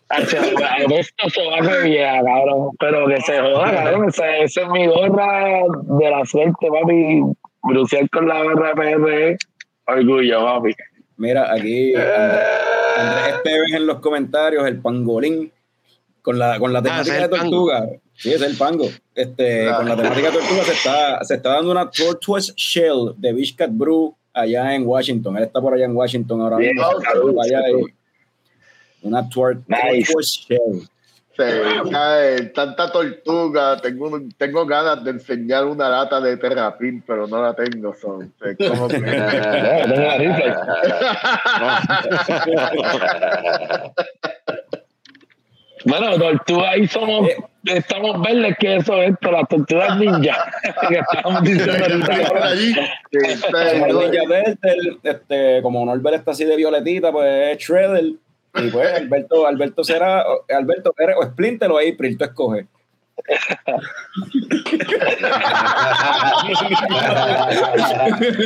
Apesta sobaco vieja, cabrón. Pero que se joda, cabrón. Esa, esa es mi gorra de la suerte, papi. Bruciar con la PR. Orgullo, papi. Mira, aquí Andrés, Andrés Esteves en los comentarios, el pangolín, con la, con la Ah, temática de pango. tortuga. Sí, es el pango. Este, Ah. Con la temática de tortuga se está, se está dando una Tortoise Shell de Bishcat Brew allá en Washington. Él está por allá en Washington ahora mismo. Allá una tuer- Nice. Tortoise Shell. Cae tanta tortuga. Tengo, tengo ganas de enseñar una lata de terrapin, pero no la tengo. Son, es como que-. Bueno, tortuga ahí somos, Eh. estamos verdes que eso es esto, las tortugas ninja que estábamos diciendo ahorita. este, como Norbert está así de violetita, pues es Shredder. Y pues Alberto, Alberto será, o- Alberto, eres o Splinter o April, tú escoges.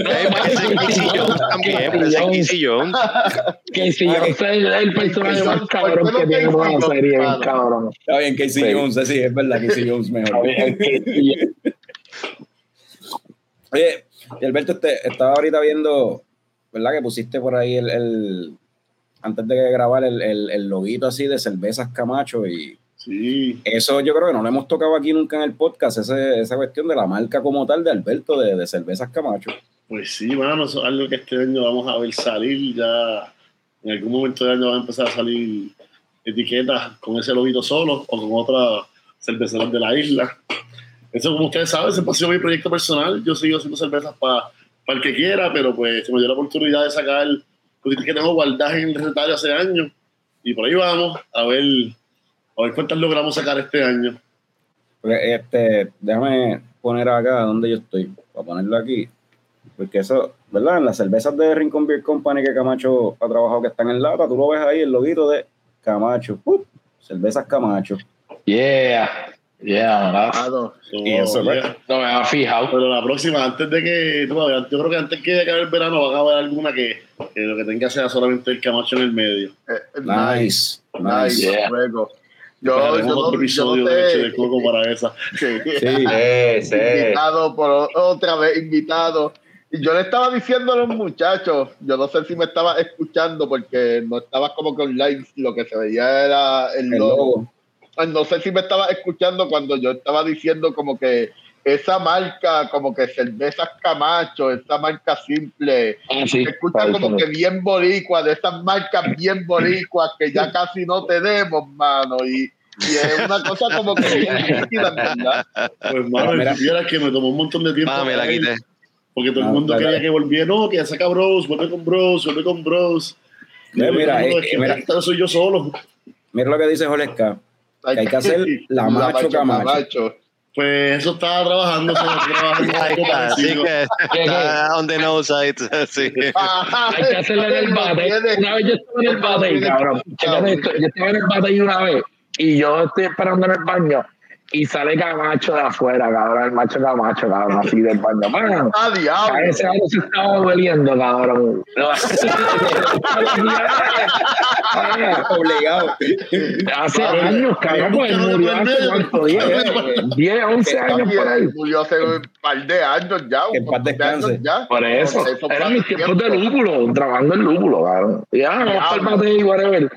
Jones puede ser Casey Jones. Que yo soy el, personaje más cabrón que tiene una serie, bien cabrón. Está bien, Casey. Jones, sí, es verdad, Casey Jones mejor. Jones. Oye, y Alberto, este, estaba ahorita viendo, ¿verdad? Que pusiste por ahí el, el- antes de grabar el, el, el loguito así de cervezas Camacho y Sí. eso yo creo que no lo hemos tocado aquí nunca en el podcast, ese- esa cuestión de la marca como tal de Alberto de, de cervezas Camacho. Pues sí, mano, eso es algo que este año vamos a ver salir ya. En algún momento del año van a empezar a salir etiquetas con ese lobito solo o con otras cerveceras de la isla. Eso, como ustedes saben, siempre ha sido mi proyecto personal. Yo sigo haciendo cervezas para el que quiera, pero pues se me dio la oportunidad de sacar cositas que tengo guardadas en el recetario hace años. Y por ahí vamos a ver, a ver cuántas logramos sacar este año. Porque, este, déjame poner acá donde yo estoy, para ponerlo aquí. Porque eso, ¿verdad? En las cervezas de Rincon Beer Company que Camacho ha trabajado que están en lata, tú lo ves ahí, el loguito de Camacho. ¡Pup! cervezas Camacho. Yeah, yeah, ¿verdad? Mano, So, Y eso, pues. yeah. No me había fijado. Pero la próxima, antes de que, tú, yo creo que antes que acabe el verano van a haber alguna que, que lo que tenga sea solamente el Camacho en el medio. eh, Nice, nice. Nice, Yeah. luego. Yo, yo, no- otro yo episodio no de leche sé. de coco para esa. Sí. Sí. Sí, sí. invitado por otra vez invitado y yo le estaba diciendo a los muchachos yo no sé si me estaba escuchando porque no estaba como que online lo que se veía era el El logo logo. No sé si me estaba escuchando cuando yo estaba diciendo como que esa marca, como que cervezas Camacho, esa marca simple, Ah, sí, se escucha para como que bien boricua, de esas marcas bien boricuas que ya casi no tenemos, mano, y, y es una cosa como que bien. Pues, mano, Mira. si supiera que me tomó un montón de tiempo. Ah, me la quité. Porque todo el Ah, mundo quería que volviera. No, que saca Bros, vuelve con Bros, vuelve con Bros. Eh, mira, No, eh, es que mira. esta soy yo solo. Mira lo que dice Joleska. Hay que hacer la macho Camacho. Pues eso estaba trabajando. estaba trabajando Ahí algo está, así que está on the nose ahí, sí. Hay que hacerle en el bate. Una vez yo estaba en el bate, cabrón. Yo estaba en el bate y una vez, y yo estoy esperando en el baño, y sale Camacho de afuera, cabrón, el macho Camacho, cabrón, así del baño. Mano, ¡Ah, a diablo! ese año se estaba hueliendo, cabrón. Obligado. Hace años, cabrón, pues él murió hace cuánto, 10, 10, 11 años por ahí. Murió hace un par de años ya. Que años descanse. ya. Por eso, eran mis tiempos de lúpulo, trabajando en lúpulo, cabrón. Y ya, para el bate y whatever.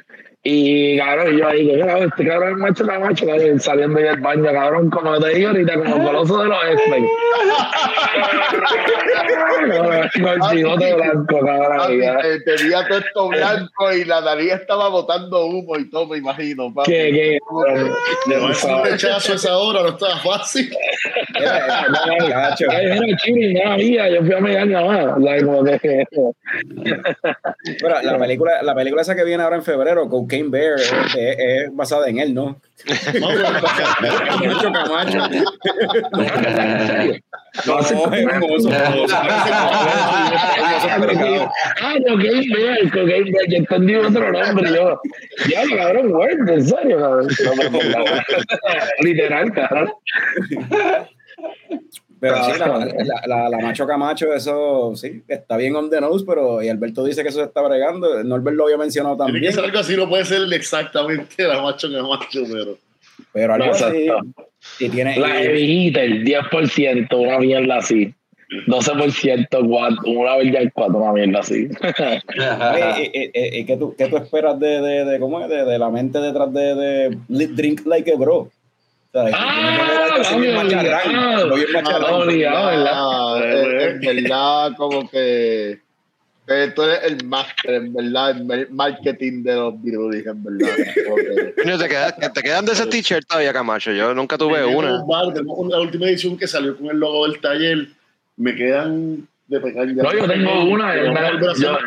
Y cabrón, yo ahí, mira, este cabrón es macho la macho, cabrón, saliendo del baño, cabrón, como te digo ahorita, como coloso de los X-Men. Con el bigote blanco, cabrón. Tenía todo esto blanco y la nariz estaba botando humo y todo, me imagino. papi. Que, que, cabrón, Llevarse un rechazo a esa hora no estaba fácil. Mira, chini, nada mía, yo fui a mi año más. O sea, como que, Pero la película, la película esa que viene ahora en febrero, Cocaine Bear, es, es- es basada en él, ¿no? No, pero- Camacho Camacho. No, es hermoso. Ah, Cocaine Bear, Cocaine Bear, yo entendí otro nombre, yo, ya, cabrón, word, en serio, cabrón. Literal, cabrón. Pero sí, la, la, la, la macho Camacho, eso sí, está bien on the nose, pero y Alberto dice que eso se está bregando. Norbert lo había mencionado Tiene que también, ser algo así, no puede ser exactamente la macho que macho, pero. pero algo así. Exacto. Y tiene. La Vigita, el 10%, una mierda así. 12%, cuatro, una vez ya el 4, una mierda así. ¿y, y- y- y qué, tú, qué tú esperas de, de, de cómo es? De, de la mente detrás de, de Drink Like a Bro? O sea, que tiene que ver así bien Ah, macharrán, lo bien macharrán. Ah. Ah, en, verdad, como que, que tú eres el máster, en verdad, el marketing de los virus, en verdad. Como que- Coño, te, queda- te quedan de ese t-shirt todavía, Camacho. Yo nunca tuve una. un bar, una última edición que salió con el logo del taller. Me quedan de pecar. No, yo tengo una, Pero vamos a volver a hacer. yo-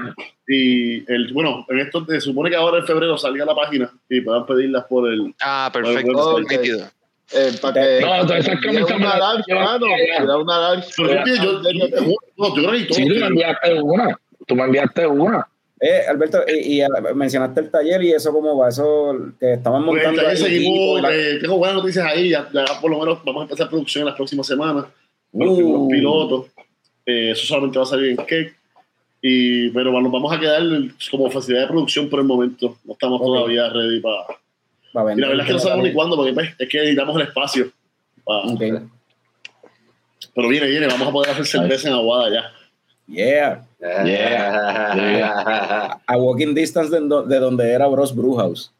Y el, bueno, en esto se supone que ahora en febrero salga la página y puedan pedirlas por el. Ah, perfecto. Ok. nítido. Eh, para que No, todas esas camisas una llevan mano, una. Pero yo, tú me enviaste una. Tú me enviaste una. Eh, Alberto, y, y, eh, mencionaste el taller y eso cómo va, eso que estaban Pues el montando taller equipo seguimos, la- eh, tengo buenas noticias ahí, ya, ya por lo menos vamos a empezar producción en las próximas semanas. Los Uh. pilotos. Eh, eso solamente va a salir en Cake. Y, pero bueno, nos vamos a quedar como facilidad de producción por el momento. No estamos Ok. todavía ready para. Y vender. la verdad es que no sabemos ni cuándo, porque pues, es que necesitamos el espacio. Pero viene, viene, vamos a poder hacer cerveza en Aguada ya. Yeah. A walking distance de, do- de donde era Bros Brewhouse.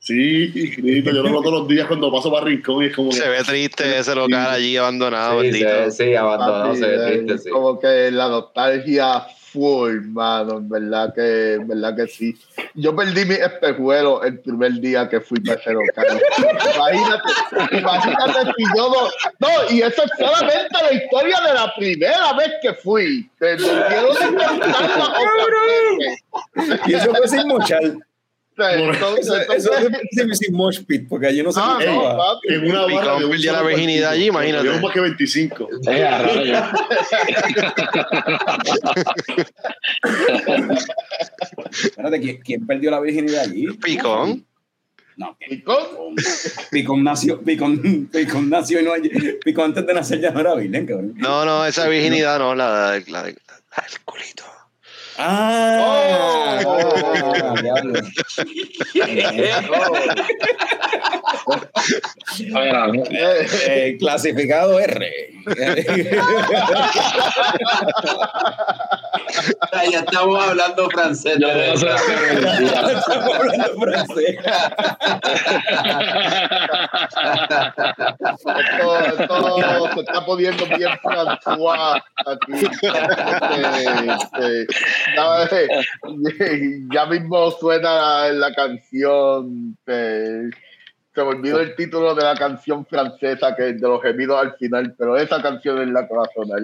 Sí, Cristo, yo lo veo todos los días cuando paso para Rincón y es como que. Se ve triste ese local allí abandonado, Sí, bendito. sí, sí, abandonado, se ve eh, triste, sí. Como que la nostalgia full, mano, en verdad que, en verdad que sí. Yo perdí mi espejuelo el primer día que fui para imagínate, imagínate si yo no, no, y eso es solamente la historia de la primera vez que fui. Que no quiero intentarla otra vez. Y eso fue sin mochar. Eso, eso entonces- es sin, sin mosh pit, porque allí no se Ah, no, papi. En una barra de un la virginidad allí, imagínate. Habíamos más que 25. Eh. Espérate, ¿quién, quién perdió la virginidad allí? Picón. No, Picón. Picón nació, Picón, Picón nació y no Picón antes de nacer ya no era virgen, cabrón. No, no, esa virginidad no, la, la, la, la del culito. Ah, Oh. ah, diablo. Mira, Eh, clasificado R. ya estamos hablando francés. yo voy a hacer Estamos hablando francés. Esto, esto se está poniendo bien François aquí. Este, este, ya, ya mismo suena la canción. este, se me olvidó el título de la canción francesa que es de los gemidos al final, pero esa canción es la que va a sonar.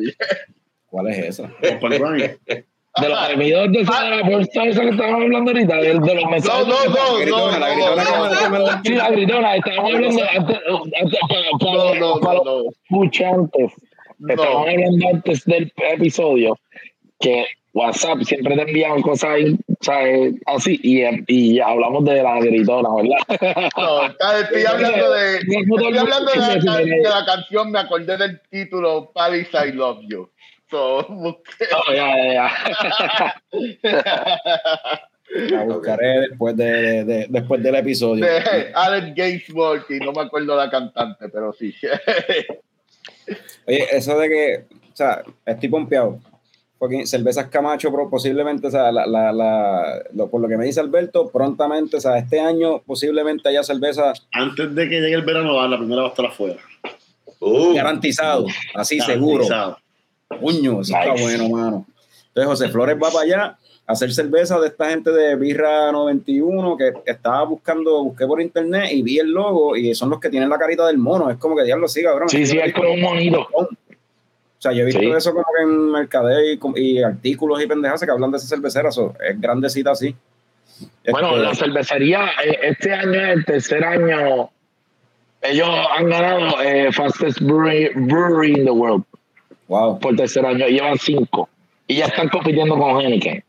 ¿Cuál es esa? Open Rhyme. de los gemidos de esa, de la puerta esa que estábamos hablando ahorita, de, de los mensajes. no, no, no, gritona, la no, gritona la- Sí, la gritona, estábamos hablando antes, para, no, no, no, escuchantes. Estábamos hablando antes del episodio que WhatsApp siempre te envían cosas así y, y hablamos de la gritona, ¿verdad? No, está- estoy hablando de, estoy hablando de la, can- de la canción, me acordé del título Paris I Love You. So, busqué- Oh, ya, ya, ya. La buscaré después, de, de- de- después del episodio. de Alex Gainsbourg y no me acuerdo la cantante, pero sí. Oye, eso de que, o sea, estoy pompeado. Porque cervezas Camacho, pero posiblemente, o sea, la, la, la- lo- por lo que me dice Alberto, prontamente, o sea, este año posiblemente haya cerveza Antes de que llegue el verano, la primera va a estar afuera. Uh, garantizado, así seguro. Garantizado. Puño, eso está bueno, mano. Entonces José Flores va para allá a hacer cerveza de esta gente de Birra 91 que estaba buscando, busqué por internet y vi el logo y son los que tienen la carita del mono. Es como que diablo sí, cabrón. Sí, sí, es como un monito. O sea, yo he visto Sí. eso como que en mercadeo y, y artículos y pendejas que hablan de esa cervecera. Eso es grandecita así. Bueno, Este, la cervecería, eh, este año es el tercer año. Ellos han ganado eh, Fastest brewery, brewery in the World Wow, por tercer año. Llevan cinco. Y ya están compitiendo con Heineken.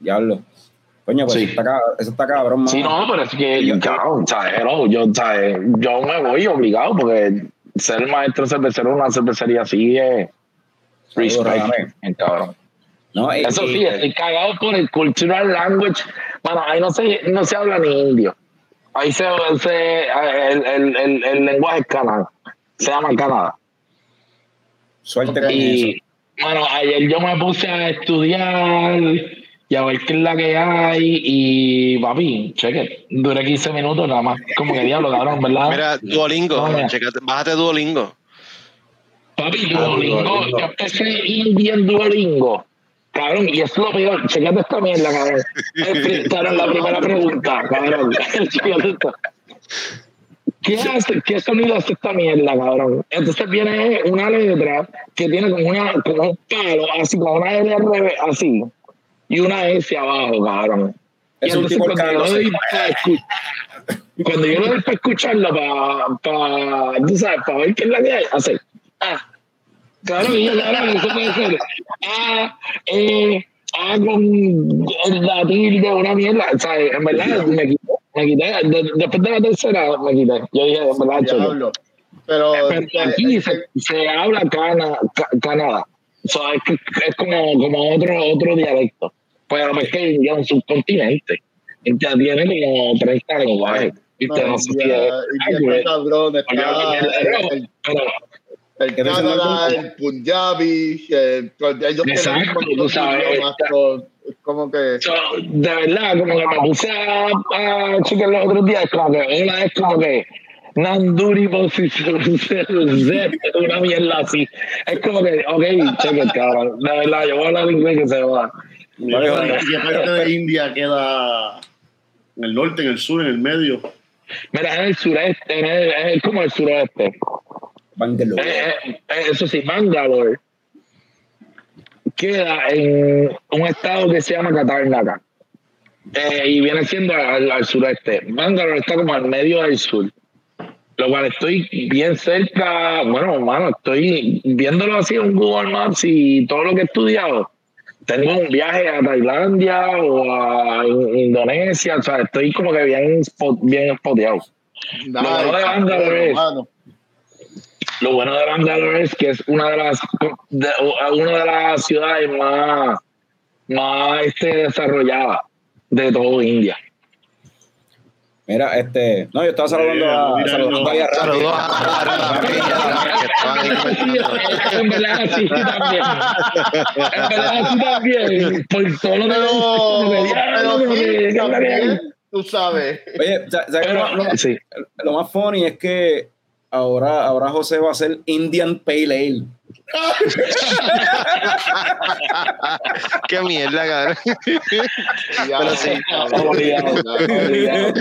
diablo. Coño, pues Sí. eso, está, eso está cabrón, mano. Sí, no, pero es que, cabrón, ¿sabes? Hello, yo, ¿sabes? yo me voy obligado porque ser maestro cervecero en una cervecería así es Seguro, respect, eh, cabrón. No, y- Eso sí, estoy cagado por el cultural language. Bueno, ahí no se, no se habla ni indio. Ahí se, se el, el, el, el lenguaje es Canadá. Se llama Canadá. suerte con eso. Y, bueno, ayer yo me puse a estudiar y a ver qué es la que hay. Y, papi, cheque, duré 15 minutos nada más. Como que diablo, cabrón, ¿verdad? Mira, Duolingo, No, bájate Duolingo. Papi, Ah, Duolingo, Duolingo. yo empecé Indian Duolingo. Cabrón, y es lo peor, checate esta mierda, cabrón. El cabrón, la primera pregunta, cabrón. ¿Qué, hace, ¿Qué sonido hace esta mierda, cabrón? Entonces viene una letra que tiene como, una, como un palo, así como una L así, y una S abajo, cabrón. Y Es tipo cuando yo, doy para cuando yo le doy para escucharlo, para, para, tú sabes, para ver qué es la que hay, hace, ah, Claro, claro, eso puede ser. Ah, eh, ah, con el latir de una mierda. O sea, en verdad, me quité. Me quité. De- después de la tercera, me quité. Yo dije, en verdad. Diablo. Pero, Pero aquí se, se habla cana, ca-. O sea, es, que- es como, como otro, otro dialecto. Pero es que ya es un subcontinente. Ya tiene como 30 lenguajes. ¿Viste? no, No sé si es- cabrón, el, el ¿Qué te dicen Canadá, los el Punjabi, el, ellos tienen Exacto, un montón tú de sabes, idiomas, so, es como que So, de verdad, como que me puse a, a los otros días, como que una es como que Nanduri una mierda así. Es como que, ok, cheque, cabrón. De verdad, yo voy a hablar inglés que se va. Mira, ¿Y qué parte de India queda en el norte, en el sur, en el medio? Mira, en el sureste, en el, es como el suroeste. Bangalore. Eh, eh, eh, eso sí, Bangalore queda en un estado que se llama Karnataka. Eh, y viene siendo al, al sureste. Bangalore está como al medio del sur. Lo cual estoy bien cerca, bueno, hermano, estoy viéndolo así en Google Maps y todo lo que he estudiado. Tengo un viaje a Tailandia o a In- Indonesia, o sea, estoy como que bien, spot- bien spoteado. nada, bueno de Bangalore es-. Lo bueno de Bangalore es que es una de las de, una de las ciudades más, más este, desarrolladas de todo India. Mira, este. No, yo estaba saludando a. Mira, saludando a. Saludos a. En verdad, sí, también. En verdad, sí, también. Por todo lo que tú sabes. Oye, lo más funny es que ahora, ahora José va a ser Indian Pale Ale. Qué mierda, cabrón. Pero sí. Obligado, obligado. No,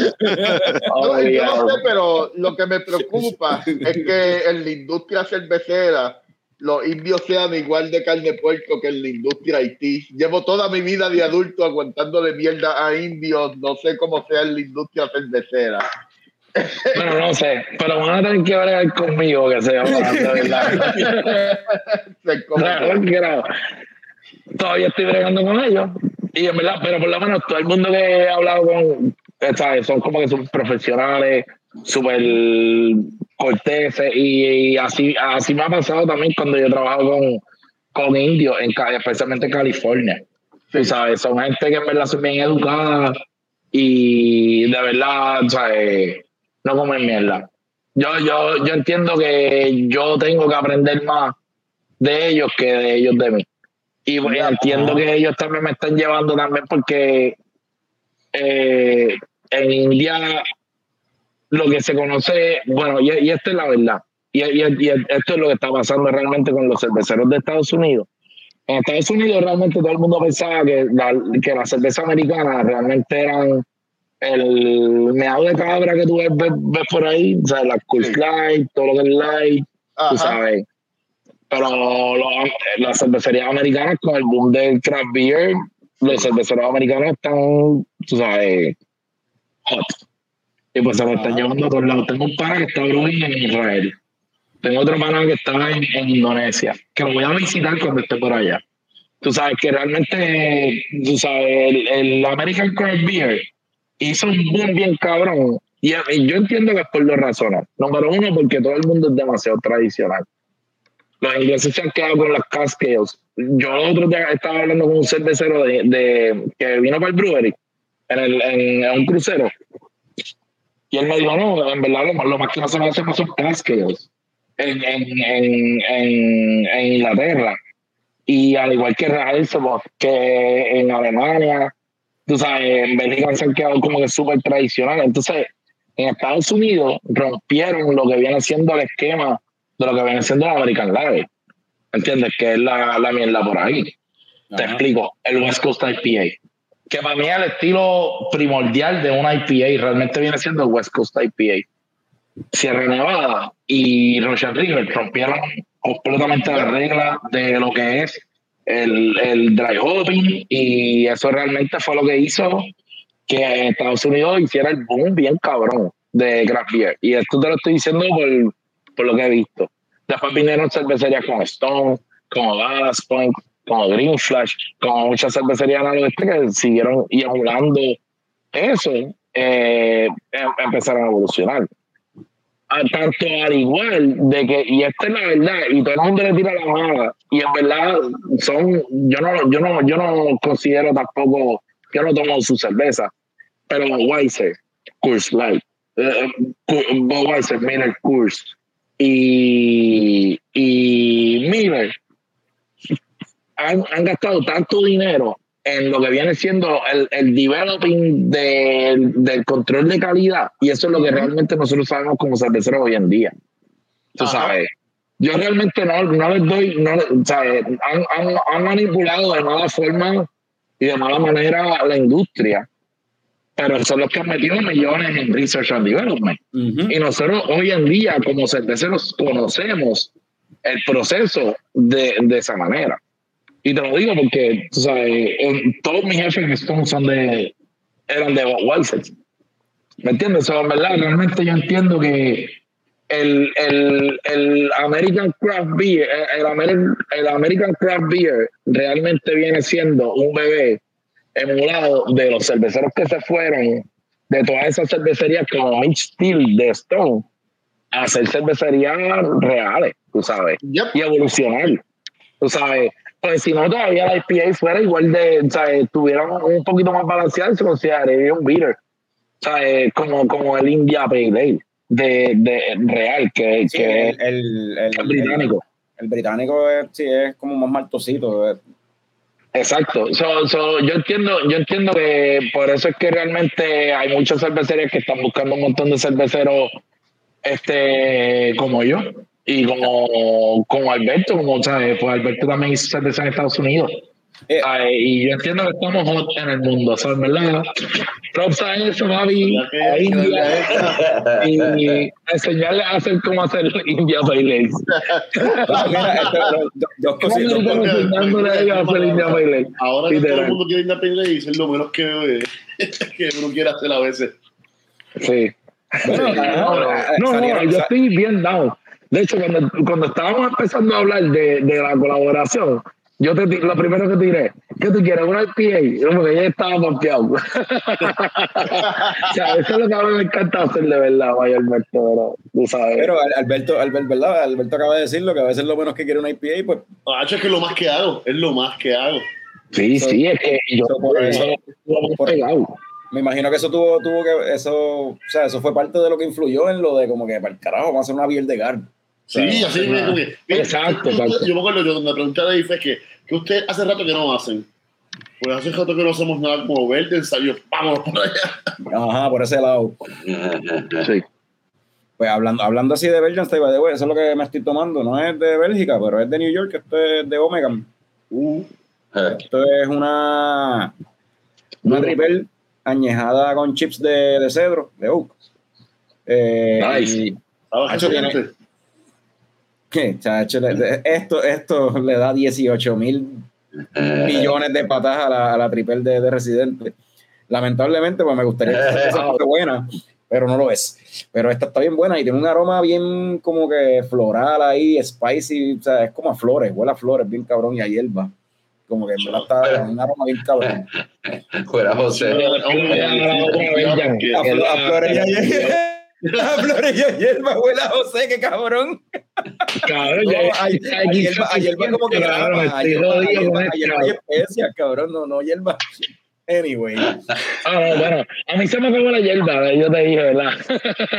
yo Obligado. no sé, pero lo que me preocupa es que en la industria cervecera los indios sean igual de carne puerco que en la industria Haití. Llevo toda mi vida de adulto aguantándole mierda a indios, no sé cómo sea en la industria cervecera. Bueno, no sé, pero van a tener que bregar conmigo que se Claro, claro. Todavía estoy bregando con ellos. Y en verdad, pero por lo menos todo el mundo que he hablado con, ¿sabes? son como que son profesionales, súper corteses. Y, y así, así me ha pasado también cuando yo trabajo con, con indios, en, especialmente en California. Tú sabes, son gente que en verdad son bien educada y de verdad, ¿sabes? No comen mierda. Yo, yo, yo entiendo que yo tengo que aprender más de ellos que de ellos de mí. Y pues, entiendo que ellos también me están llevando también porque eh, en India lo que se conoce, bueno, y, y esto es la verdad, y, y- y esto es lo que está pasando realmente con los cerveceros de Estados Unidos. En Estados Unidos realmente todo el mundo pensaba que la, que la cerveza americana realmente eran el meado de cabra que tú ves, ves- ves por ahí, o sea, la Cool Sí. Light, todo lo que es light, tú sabes. Pero las cervecerías americanas con el boom del craft beer, los cerveceros americanos están, tú sabes, hot. Y pues se lo están llevando a todos lados. Tengo un pana que está brewing en Israel. Tengo otro pana que está en, en Indonesia, que lo voy a visitar cuando esté por allá. Tú sabes que realmente, tú sabes, el, el American Craft Beer hizo un boom bien cabrón. Y, yo entiendo que es por dos razones. Número uno, porque todo el mundo es demasiado tradicional. Los ingleses se han quedado con las cascades. Yo otro día estaba hablando con un cervecero de, de- que vino para el brewery en, el, en, en un crucero. Y él me dijo, no, en verdad lo, más- lo más que nosotros hacemos son cascades en, en, en, en, Inglaterra. Y al igual que Reiselbock, que en Alemania, tú sabes, en Bélgica se han quedado como que súper tradicionales. Entonces, en Estados Unidos rompieron lo que viene siendo el esquema de lo que viene siendo el American Lager. ¿Entiendes? Que es la, la mierda por ahí. Te Ajá. explico, el West Coast IPA. Que para mí es el estilo primordial de una IPA realmente viene siendo el West Coast IPA. Sierra Nevada y Russian River rompieron completamente la regla de lo que es el, el dry hopping y eso realmente fue lo que hizo que Estados Unidos hiciera el boom bien cabrón de craft beer. Y esto te lo estoy diciendo por, por lo que he visto. Después vinieron cervecerías como Stone, como Ballast Point, como Green Flash, como muchas cervecerías en el oeste que siguieron y emulando eso, eh, em- empezaron a evolucionar. Tanto al igual de que, y esta es la verdad, y todo el mundo le tira la mala, y en verdad son, yo no, yo no, yo no considero tampoco, yo no tomo su cerveza, pero Weiser, Coors Light, Cu- Weiser, Miller Coors y, y Miller han, han gastado tanto dinero en lo que viene siendo el, el developing del, del control de calidad y eso es lo que realmente nosotros sabemos como cerveceros hoy en día. Tú Ajá. sabes, yo realmente no, no les doy, no, ¿sabes? Han, han, han manipulado de mala forma y de mala manera la industria, pero son los que han metido millones en research and development. Ujú. Y nosotros hoy en día, como cerveceros, conocemos el proceso de, de esa manera. Y te lo digo porque, tú sabes, en- todos mis jefes en Stone son de, eran de Budweiser. ¿Me entiendes? O sea, en verdad, realmente yo entiendo que el, el, el American Craft Beer, el, el Ameri- el American Craft Beer realmente viene siendo un bebé emulado de los cerveceros que se fueron de todas esas cervecerías como Mitch Steel de Stone a hacer cervecerías reales, tú sabes, Yep. y evolucionar, tú sabes. Pues si no, todavía la IPA fuera igual de, ¿sabes? Tuviera un poquito más balanceada y se consideraría un beater. sea, es como, como el India Pale Ale de, de real, que, Sí, que el, el, británico. El, británico es, sí, es como más maltosito. es- Exacto. So, so, yo entiendo, yo entiendo que por eso es que realmente hay muchas cervecerías que están buscando un montón de cerveceros este como yo y como, como Alberto, como sabes, pues Alberto también hizo cerveza en Estados Unidos. Eh. y yo entiendo que estamos hot en el mundo, ¿sabes? ¿Verdad? Props a eso, que- a India, y enseñarle a hacer cómo hacer India esto, dos, dos ¿Cómo cositas. enseñándole a ellos a hacer India Ale? Ahora que todo el mundo quiere ir a pelear y es lo menos que, que uno quiere hacer a veces. Sí. No, no, eh, no, yo estoy bien down. De hecho, cuando, cuando estábamos empezando a hablar de, de la colaboración, yo te, lo primero que te diré, ¿qué tú quieres? ¿Una IPA? No, Porque ya estaba pompeado. o sea, eso es lo que a mí me encanta hacer de verdad, mayormente, pero tú sabes. Pero Al- Alberto, Alberto, ¿verdad? Alberto acaba de decirlo, que a veces lo menos que quiere una IPA, pues Hacho, es que es lo más que hago, es lo más que hago. sí, sí, es que yo so, por eso- por- pegado. me imagino que eso tuvo, tuvo que, eso, o sea, eso fue parte de lo que influyó en lo de como que, para el carajo, vamos a hacer una beer de gar. Sí, así me como que- Exacto, yo, exacto. yo me acuerdo, yo me pregunté a Dave es que, que usted hace rato que no hacen. Pues hace rato que no hacemos nada como verde, ensayo, vamos por allá. Ajá, por ese lado. Sí. Pues hablando, hablando así de Belgian Style, eso es lo que me estoy tomando. No es de Bélgica, pero es de New York, esto es de Omega. Uh, Esto es una, una triple añejada con chips de, de cedro, de oak. Eh, Nice. y- ¿sabes Hacho, qué tiene- gente? ¿Qué, chacho? Esto, esto le da 18 mil millones de patas a la, a la triple de, de Residente. Lamentablemente, pues me gustaría que esa fuera buena, pero no lo es. Pero esta está bien buena y tiene un aroma bien como que floral ahí, spicy, o sea, es como a flores, huele a flores, bien cabrón, y a hierba. Como que en verdad está un aroma bien cabrón. Fuera José. A flores y a hierba. A flores y hierba, huele a José, qué cabrón. Cabrón, ya- a, a hierba, a hierba como que graba, a estoy hierba, a jodido hierba, con a esto. hierba hay especias, cabrón, no, no hierba. Anyway. Ah, no, bueno, a mí se me acabó la hierba, yo te dije, ¿verdad?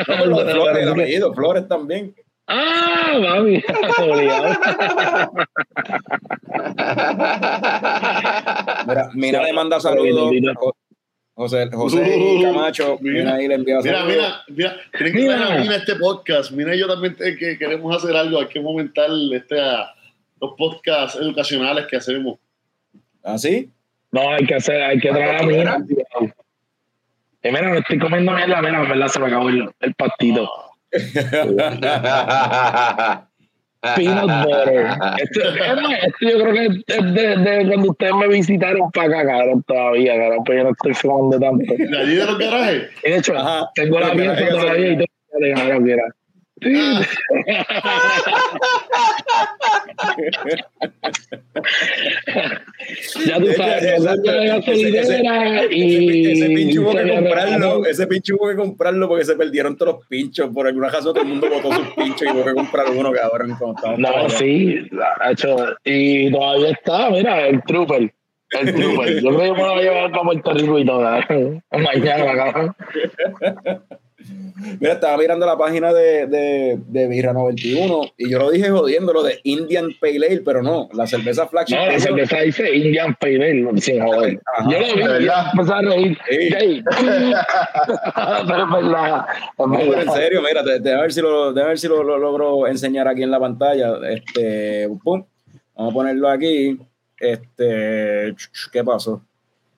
No, los flores, el apellido, Flores también. Ah, mami. Mira, Mina le manda saludos. Jo- José, José y Camacho, Mina ahí le envía Mira, mira, mira, tienen que Mira. este podcast. Mira, y yo también te- que queremos hacer algo, hay que momentar este, a- los podcasts educacionales que hacemos. ¿Ah, sí? No, hay que hacer, hay que traer a mira. Eh, mira, me estoy comiendo mierda, mira, en verdad se me acabó el, el pastito. Peanut butter. Esto, es más, esto yo creo que es de, de cuando ustedes me visitaron para acá, cabrón, todavía, cabrón, pero yo no estoy fumando tanto. De allí de los garajes. De hecho, Ajá. tengo la pieza todavía y todo. Ya tú sabes, Ese- la gasolinera y... Ese pinche hubo que comprarlo, ese pinche hubo que comprarlo porque se perdieron todos los pinchos. Por alguna razón todo el mundo botó sus pinchos y hubo que comprar uno, estábamos por No, sí, ha hecho, y todavía está, mira, el Trooper. El Trooper. Yo creo que me lo voy a llevar para Puerto Rico y todo. ¿eh? Mañana, cabrón. Mira, estaba mirando la página de, de, de Birra 91 y yo lo dije jodiendo lo de Indian Pale Ale, pero no, la cerveza flagship. No, la cerveza dice Indian Pale Ale, sin joder. Ajá. Yo lo vi, ¿De y verdad? empecé a reír. Sí. Pero es verdad. es No, pero en serio, mira, de, de a ver si lo, de a ver si lo, lo logro enseñar aquí en la pantalla. Este, pum, vamos a ponerlo aquí. Este, ¿qué pasó?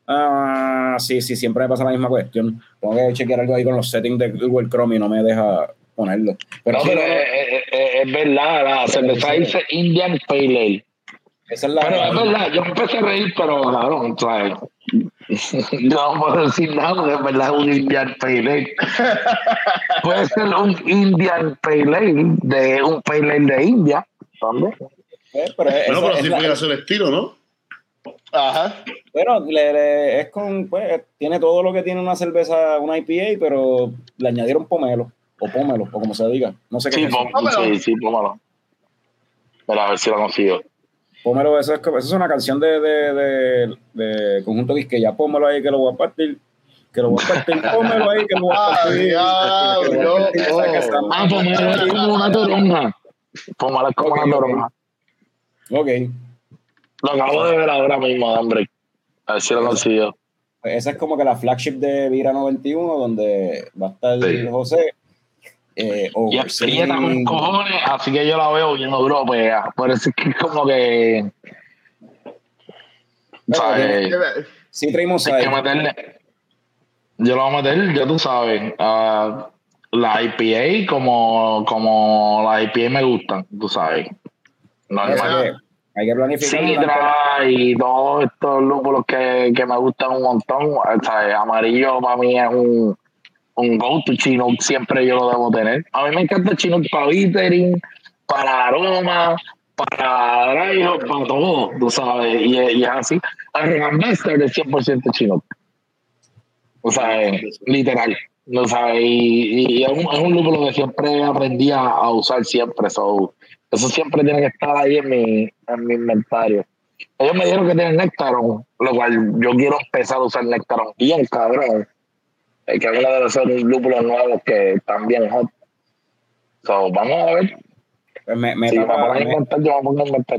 Ah, sí, sí, siempre me pasa la misma cuestión. Tengo que chequear algo ahí con los settings de Google Chrome y no me deja ponerlo. Pero, No, sí, pero no, no, es, es- es- es verdad, la cerveza dice Indian Pale Ale. esa es la. Pero es verdad, yo empecé a reír, pero cabrón, ¿sabes? No puedo decir nada, porque es verdad es un Indian Pale Ale. Puede ser un Indian Pale Ale de un Pale Ale de India. ¿Dónde? eh, pero es- Bueno, pero es la- puede hacer el estilo, ¿no? Ajá. Bueno, le- le- es con, pues, tiene todo lo que tiene una cerveza, una IPA, pero le añadieron pomelo, o pómelo, o como se diga. No sé qué Sí, es eso. pom- sí, sí, pómalo. Mira, a ver si lo consigo. Pómelo, eso es, como- eso es una canción de, de, de, de Conjunto Quisqueya. Pómelo ahí que lo voy a partir. Que lo voy a partir, pómelo ahí, que lo voy a partir. Ah, me es como una toronja. Póngala como Ok, una toronja. Ok. Lo acabo de ver ahora mismo, hombre. A ver si lo consigo. Pues esa es como que la flagship de Vira 91, donde va a estar Sí. José. Eh, Y es prieta con cojones, así que yo la veo bien duro, pues. Por eso es que es como que. ¿Sabes? Sí, traemos Hay ahí. que meterle. Yo lo voy a meter, ya tú sabes. ah, la IPA como, como la IPA me gustan, tú sabes. Normal. Hay que planificar. Sidra y todos estos lúpulos que, que me gustan un montón. O sea, amarillo para mí es un, un go-to Chinook, siempre yo lo debo tener. A mí me encanta Chinook para bittering, para aroma, para dry para todo, tú sabes. Y, y es así. El Master es 100% Chinook. O sea, literal. O sea, y, y es, un, es un lúpulo que siempre aprendí a, a usar siempre. So, eso siempre tiene que estar ahí en mi, en mi inventario. Ellos me dijeron que tienen Nectaron, lo cual yo quiero empezar a usar Nectaron bien, cabrón. Es que es uno de los lúpulos nuevos que están bien hot. So, vamos a ver. Pues me, me Si me tapa- me- inventar, yo me pongo a inventar.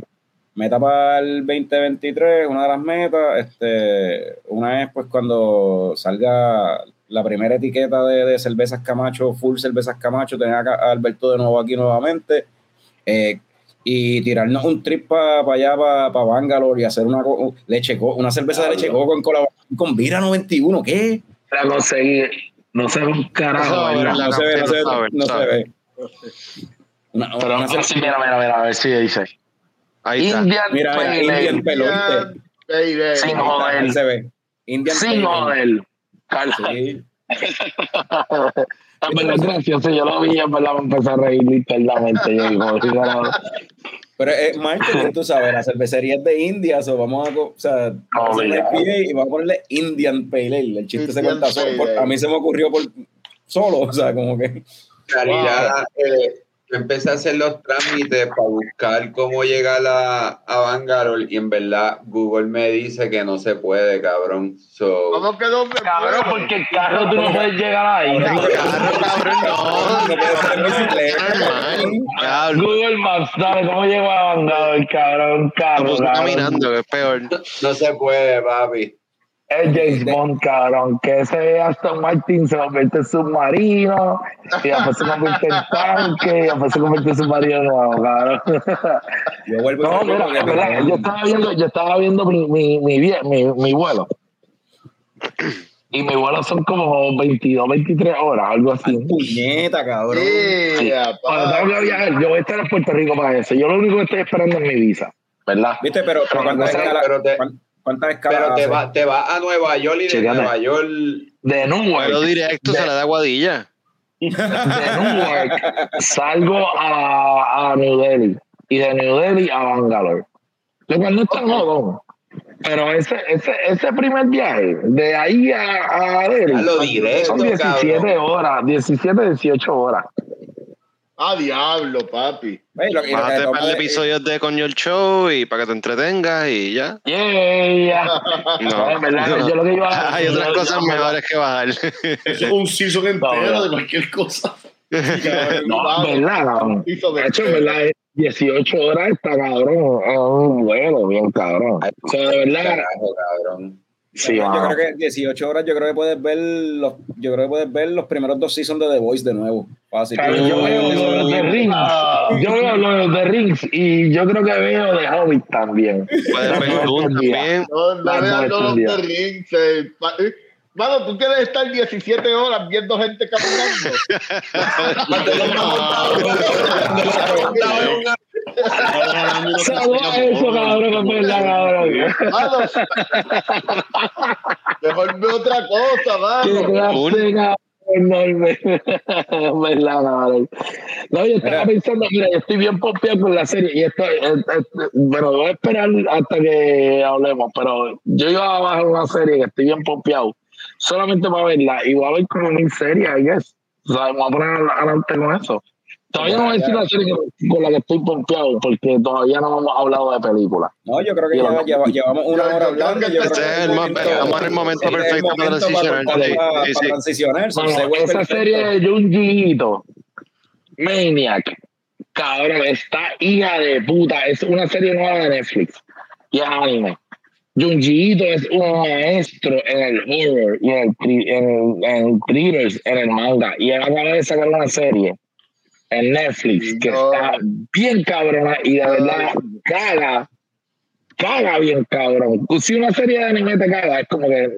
meta para el 2023, una de las metas, este, una es pues cuando salga la primera etiqueta de, de cervezas Camacho, full cervezas Camacho, tener acá a Alberto de nuevo aquí nuevamente, eh, y tirarnos un trip para allá, para Bangalore y hacer una leche co- una cerveza de leche coco en colaboración con Vira 91, ¿qué? La conseguí. No sé un carajo, No, se ve, no se ve, no se ve. Una- Pero una cerveza- sí, mira, mira, mira, a ver si dice. Ahí está. Indian Mira, Indian. Baby. Sin joder. se ve. Indian Sin joder. Carla. Sí. Es verdad, gracioso. Yo lo vi, en verdad, me empecé a reír literalmente. Yo digo, sí, no, Pero es marketing, tú sabes, la cervecería es de India, so vamos a, o sea, vamos a hacer una Obligado. IPA y vamos a ponerle Indian Pale Ale. El chiste se cuenta solo. Por- a mí se me ocurrió por solo, o sea, como que. En realidad, eh, yo empecé a hacer los trámites para buscar cómo llegar a, a Bangalore y en verdad Google me dice que no se puede, cabrón. So, ¿Cómo que no se Cabrón, porque el carro tú no puedes llegar ahí. Carro, cabrón, no. No puede ser en bicicleta. Normal. Diablo. Google Maps, ¿sabes cómo llegó a Bangado el cabrón? Carro, cabrón. caminando, que es peor. no se puede, papi. Es James Bond, cabrón, que ese Aston Martin se convierte en submarino, y después se convierte en tanque, y después se convierte en submarino nuevo, cabrón. Yo vuelvo No, y mira, me- yo estaba viendo, yo estaba viendo mi, mi, mi, mi, mi vuelo. Y mi vuelo son como 22, 23 horas, algo así. Puñeta, cabrón. Yeah, Cuando tengo que viajar, yo voy a estar en Puerto Rico para eso. Yo lo único que estoy esperando es mi visa, ¿verdad? ¿Viste? Pero, pero ¿cuántas Pero- escalas? pero te- cuán- ¿Cuántas escalas? Pero te vas te va a Nueva York y de. Nueva York. De Pero Newark, directo se le da guadilla. de Newark salgo a, a New Delhi y de New Delhi a Bangalore. Lo cual no es tan jodón. Pero ese, ese, ese primer viaje, de ahí a, a Delhi, A lo directo, son 17 cabrón. horas, 17, 18 horas. Ah, diablo, papi. Que- Bájate lo que un par toma de es- episodios de Coño el Show y para que te entretengas y ya. Yeah. No, en verdad, no. yo lo que iba a Hay otras cosas mejores que bajar. Eso es un season entero de cualquier cosa. No, en verdad, de- hecho, en verdad, es 18 horas está cabrón. Es un vuelo bien cabrón. O sea, de verdad, Carajo, cabrón. Sí, yo mano. creo que 18 horas, yo creo que puedes ver los, yo creo que puedes ver los primeros dos seasons de The Voice de nuevo. Fácil. Yo veo los de Rings. Yo veo los de Rings y yo creo que veo de Hobbit también. Puedes ver también. No, no Las vean dos los de escondidas. Rings. Eh, eh. Mano, tú quieres estar 17 horas viendo gente caminando. Solo eso, cabrón, es verdad, cabrón. Mano, mejor ve otra cosa, Qué mano. Es verdad, cabrón. No, yo estaba pensando, mira, yo estoy bien pompeado con la serie y esto, eh, eh, bueno, voy a esperar hasta que hablemos, pero yo iba a bajar una serie que estoy bien pompeado solamente para verla y voy a ver como mil series, I guess. O sea, me voy a poner adelante con eso. Todavía no voy a decir la serie con la que estoy pompeado, porque todavía no hemos hablado de películas. No, yo creo que no- lleva- llevamos una hora hablando. Yo este creo es que el momento- estamos en el momento es el perfecto para transicionar, para- sí, para- sí, para sí. transicionar. so, Bueno, segue esa perfecto. serie de Junji Ito, Maniac, cabrón, está hija de puta. Es una serie nueva de Netflix y es anime. Junji Ito es un maestro en el horror y en el, en thrillers, en el manga. Y él acaba de sacar una serie en Netflix que no. está bien cabrona y de verdad caga, caga bien cabrón. Si una serie de anime te caga, es como que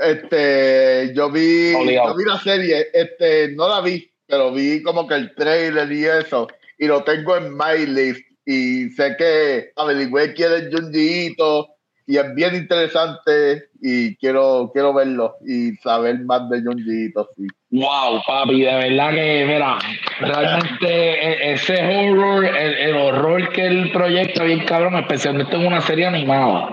Este, yo vi, Obligado. yo vi la serie, este, no la vi, pero vi como que el trailer y eso, y lo tengo en my list, y sé que averigüé quién es Junji Ito, y es bien interesante, y quiero, quiero verlo, y saber más de Junji Ito, sí. Wow, papi, de verdad que, mira, realmente e- ese horror, el, el horror que el proyecto bien cabrón, especialmente en una serie animada,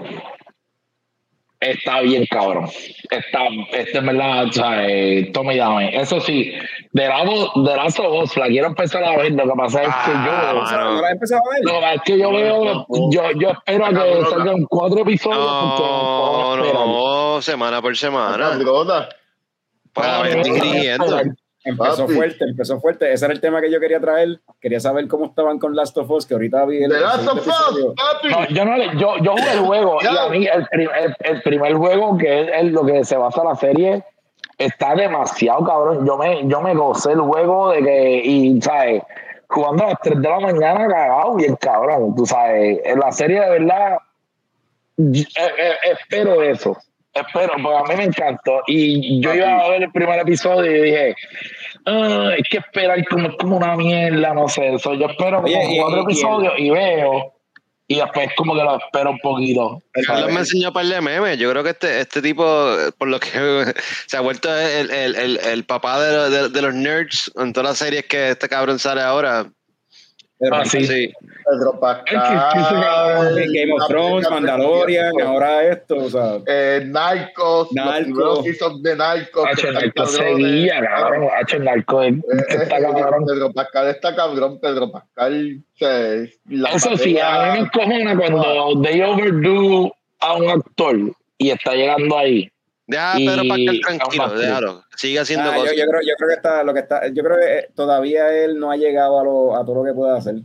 está bien cabrón. Está, este en verdad, o sea, eh, toma y dame. Eso sí, de lado, de Last of Us, la quiero empezar a ver, lo que pasa es que Ah, O sea, mano. ¿No la has empezado a ver? yo, lo que pasa es que yo veo, yo, yo espero a que salgan cuatro episodios No, no no, semana por semana. Para ver No puedo ingiriendo. esperar. Empezó Papi. fuerte, empezó fuerte. Ese era el tema que yo quería traer. Quería saber cómo estaban con Last of Us, que ahorita vi el. The Last el of. Us, papi. No, yo, no le- yo, yo jugué el juego y a mí el, prim- el, el primer juego que es en lo que se basa la serie está demasiado cabrón. Yo me, yo me gocé el juego de que, y sabes, jugando a las 3 de la mañana cagado bien cabrón. Tú sabes, en la serie de verdad y- eh, eh, espero eso. Espero, porque a mí me encantó. Y yo iba a ver el primer episodio y dije, "Ah, hay que esperar como, como una mierda, no sé. Eso yo espero como Oye, y- cuatro y- y episodios y veo. Y después como que lo espero un poquito. Carlos me enseñó un par de memes. Yo creo que este, este tipo, por lo que se ha vuelto el, el, el, el papá de, de- de los nerds en todas las series que este cabrón sale ahora. Pero, Ah, sí. Sí. Pedro Pascal, Game of Thrones, Mandalorian, ahora esto, o sea. eh, Narcos, Narcos. los seasons de Narcos. Hacho, que el están narco cabrones. seguía, cabrón. Hacho, el narco es- Eh, eh, está cabrón. Pedro Pascal está cabrón, Pedro Pascal. se- la Eso sí, a mí me encojona cuando they overdo a un actor y está llegando ahí. Deja a Y- Pedro Pascal tranquilo, déjalo. Sigue haciendo Ah, yo, cosas. yo creo, yo creo que está, lo que está, yo creo que eh, todavía él no ha llegado a, lo, a todo lo que puede hacer.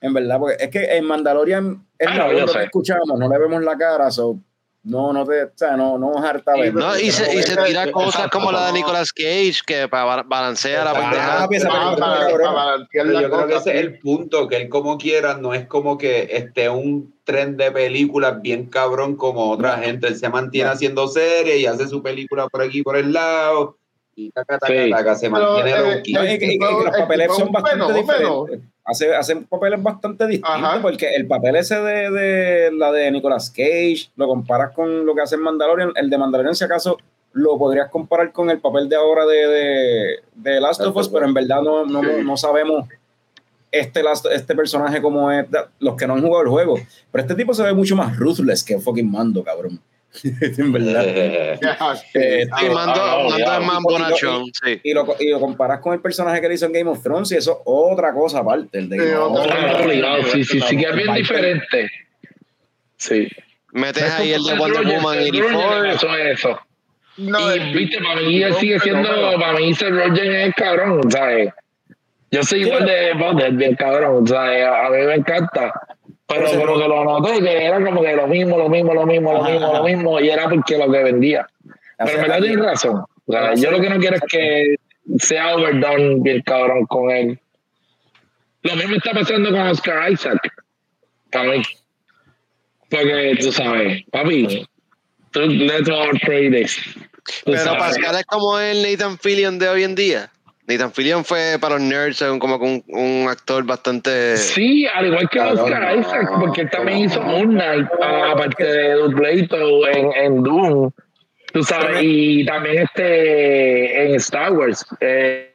En verdad, porque es que en Mandalorian es Ah, la no, yo sé. que escuchamos, no le vemos la cara, so, no, no te, o sea, no, no es harta. No, y se, y se tira cosas como la de Nicolas Cage, que para balancea la pendeja. Pero yo creo que ese es el punto, que él como quiera no es como que esté un tren de películas bien cabrón como otra gente. Él se mantiene No. haciendo series y hace su película por aquí por el lado y taca, taca, Sí. taca, se Pero, mantiene eh, y, y- y El tipo- los el papeles son bastante diferentes. Hace, hacen papeles bastante distintos Ajá. porque el papel ese de, de la de Nicolas Cage lo comparas con lo que hace en Mandalorian. El de Mandalorian, si acaso, lo podrías comparar con el papel de ahora de, de, de Last of Us, pero en verdad no, no, Sí. no sabemos este, Last- este personaje como es, los que no han jugado el juego. Pero este tipo se ve mucho más ruthless que fucking Mando, cabrón. en verdad. Eh, sí. Mando, bonachón, sí. Y lo, y lo comparas con el personaje que le hizo en Game of Thrones y eso es otra cosa aparte. El de Sí, Game of Thrones. sí, sí, sí, que es bien diferente. Sí. Metes ahí el de Wonder Woman y. Eso es eso. No, y el- viste, para mí sigue siendo, para mí Seth Rogen es cabrón, ¿sabes? Yo soy igual de Butler, bien cabrón, ¿sabes? A mí me encanta. Pero Pero se- como que lo noté, que era como que lo mismo, lo mismo, lo mismo, lo mismo, ajá. lo mismo, y era porque lo que vendía. Pero en verdad tienes razón. O sea, yo lo que no quiero es que sea overdone bien cabrón con él. Lo mismo está pasando con Oscar Isaac. Para mí. Porque tú sabes, papi, tú, let's all pray this. Pero sabes. Pascal es como el Nathan Fillion de hoy en día. Nathan Fillion fue para los nerds un- como un, un actor bastante. Sí, al igual que Oscar no, Isaac, porque él también no. hizo Moon Knight, ah, aparte de Dubleito en, en Doom. Tú sabes, y también este en Star Wars. Eh,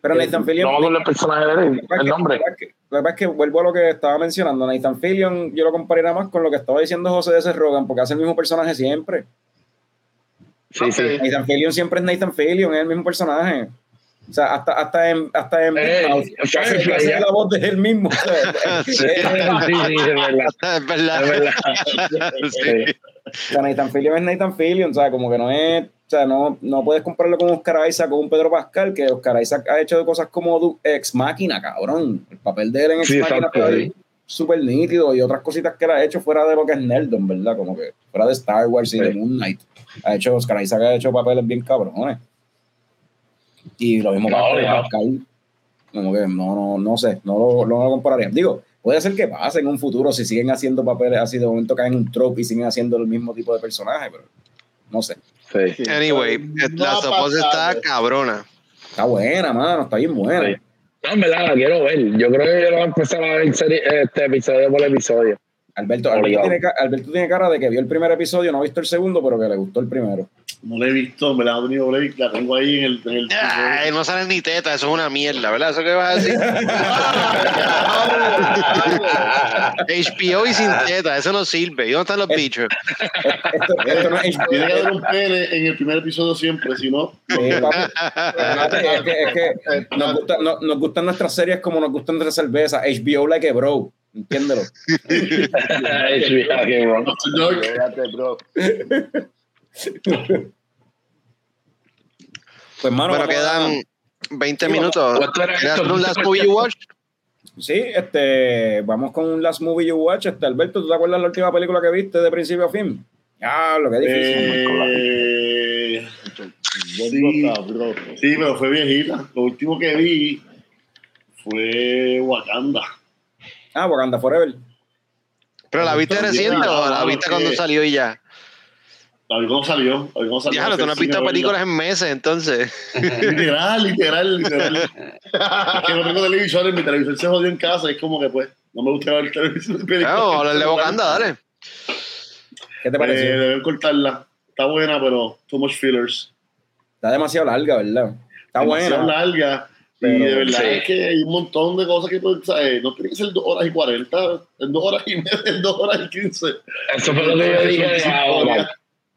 Pero Nathan Fillion. no acuerdo el personaje de él, el nombre. Lo que pasa es que- vuelvo a lo que estaba mencionando. Nathan Fillion, yo lo compararía más con lo que estaba diciendo José de ese Rogan, porque hace el mismo personaje siempre. Sí, sí. Nathan Fillion siempre es Nathan Fillion, es el mismo personaje. O sea, hasta, hasta en, hasta en Eh, Big Mouth, Firefly, hace ya. la voz de él mismo. Sí. Sí, es verdad. Es verdad. Es verdad. Sí. O sea, Nathan Fillion es Nathan Fillion, o sea, como que no es, o sea, no, no puedes compararlo con Oscar Isaac o con un Pedro Pascal, que Oscar Isaac ha hecho cosas como Ex Máquina, cabrón. El papel de él en Ex Máquina sí. súper nítido y otras cositas que él ha hecho fuera de lo que es Neldon, ¿verdad? Como que fuera de Star Wars y Sí. de Moon Knight. Ha hecho, Oscar Isaac ha hecho papeles bien cabrones. Y lo mismo Pedro ya. Pascal. Como que no, no, no sé, no lo, no lo compararía. Digo, puede ser que pase en un futuro si siguen haciendo papeles así de momento caen en un trope y siguen haciendo el mismo tipo de personaje, pero no sé. Sí. Anyway, no la soposa está cabrona. Está buena, mano, está bien buena. Sí. No, en verdad, la quiero ver. Yo creo que yo lo voy a empezar a ver serie- este episodio por episodio. Alberto, Alberto, tiene, ca- Alberto tiene cara de que vio el primer episodio, no ha visto el segundo, pero que le gustó el primero. No la he visto, me la ha break, la tengo ahí en el. En el Ay, no salen ni tetas, eso es una mierda, ¿verdad? ¿Eso qué vas a decir? HBO y sin tetas, eso no sirve. ¿Y dónde están los bichos? Esto, esto no es Tiene que haber un pene en el primer episodio siempre, si no. Sí, papi. es que, es que nos, gusta- no- nos gustan nuestras series como nos gustan nuestras cervezas. HBO like a bro. Entiéndelo. Bro. Pues, mano, a- quedan 20 minutos. ¿Cuánto era ¿Quieres un last movie you watch? Sí, este, vamos con un Last Movie You Watch. Este, Alberto, ¿tú te acuerdas la última película que viste de principio a fin? Ah, lo que difícil. Eh, sí, sí, pero fue viejita. Lo último que vi fue Wakanda. Ah, Wakanda Forever. ¿Pero la viste reciente o la claro, viste que- cuando salió y ya? La vi cuando salió. La vi cuando salió. Ya, tú no has visto a películas en meses, entonces. Literal, literal, literal. es que no tengo televisor, en mi televisor se jodió en casa. Es como que, pues, no me gusta ver el televisor. Vamos a hablar de Wakanda, dale. ¿Qué te Eh, pareció? deben cortarla. Está buena, pero too much fillers. Está demasiado larga, ¿verdad? Está demasiado buena. larga. Pero- y de verdad sí. es que hay un montón de cosas que pues, ¿sabes? no tiene que ser dos horas y cuarenta, en dos horas y media, en dos horas y quince. Eso fue lo que yo dije de ahora.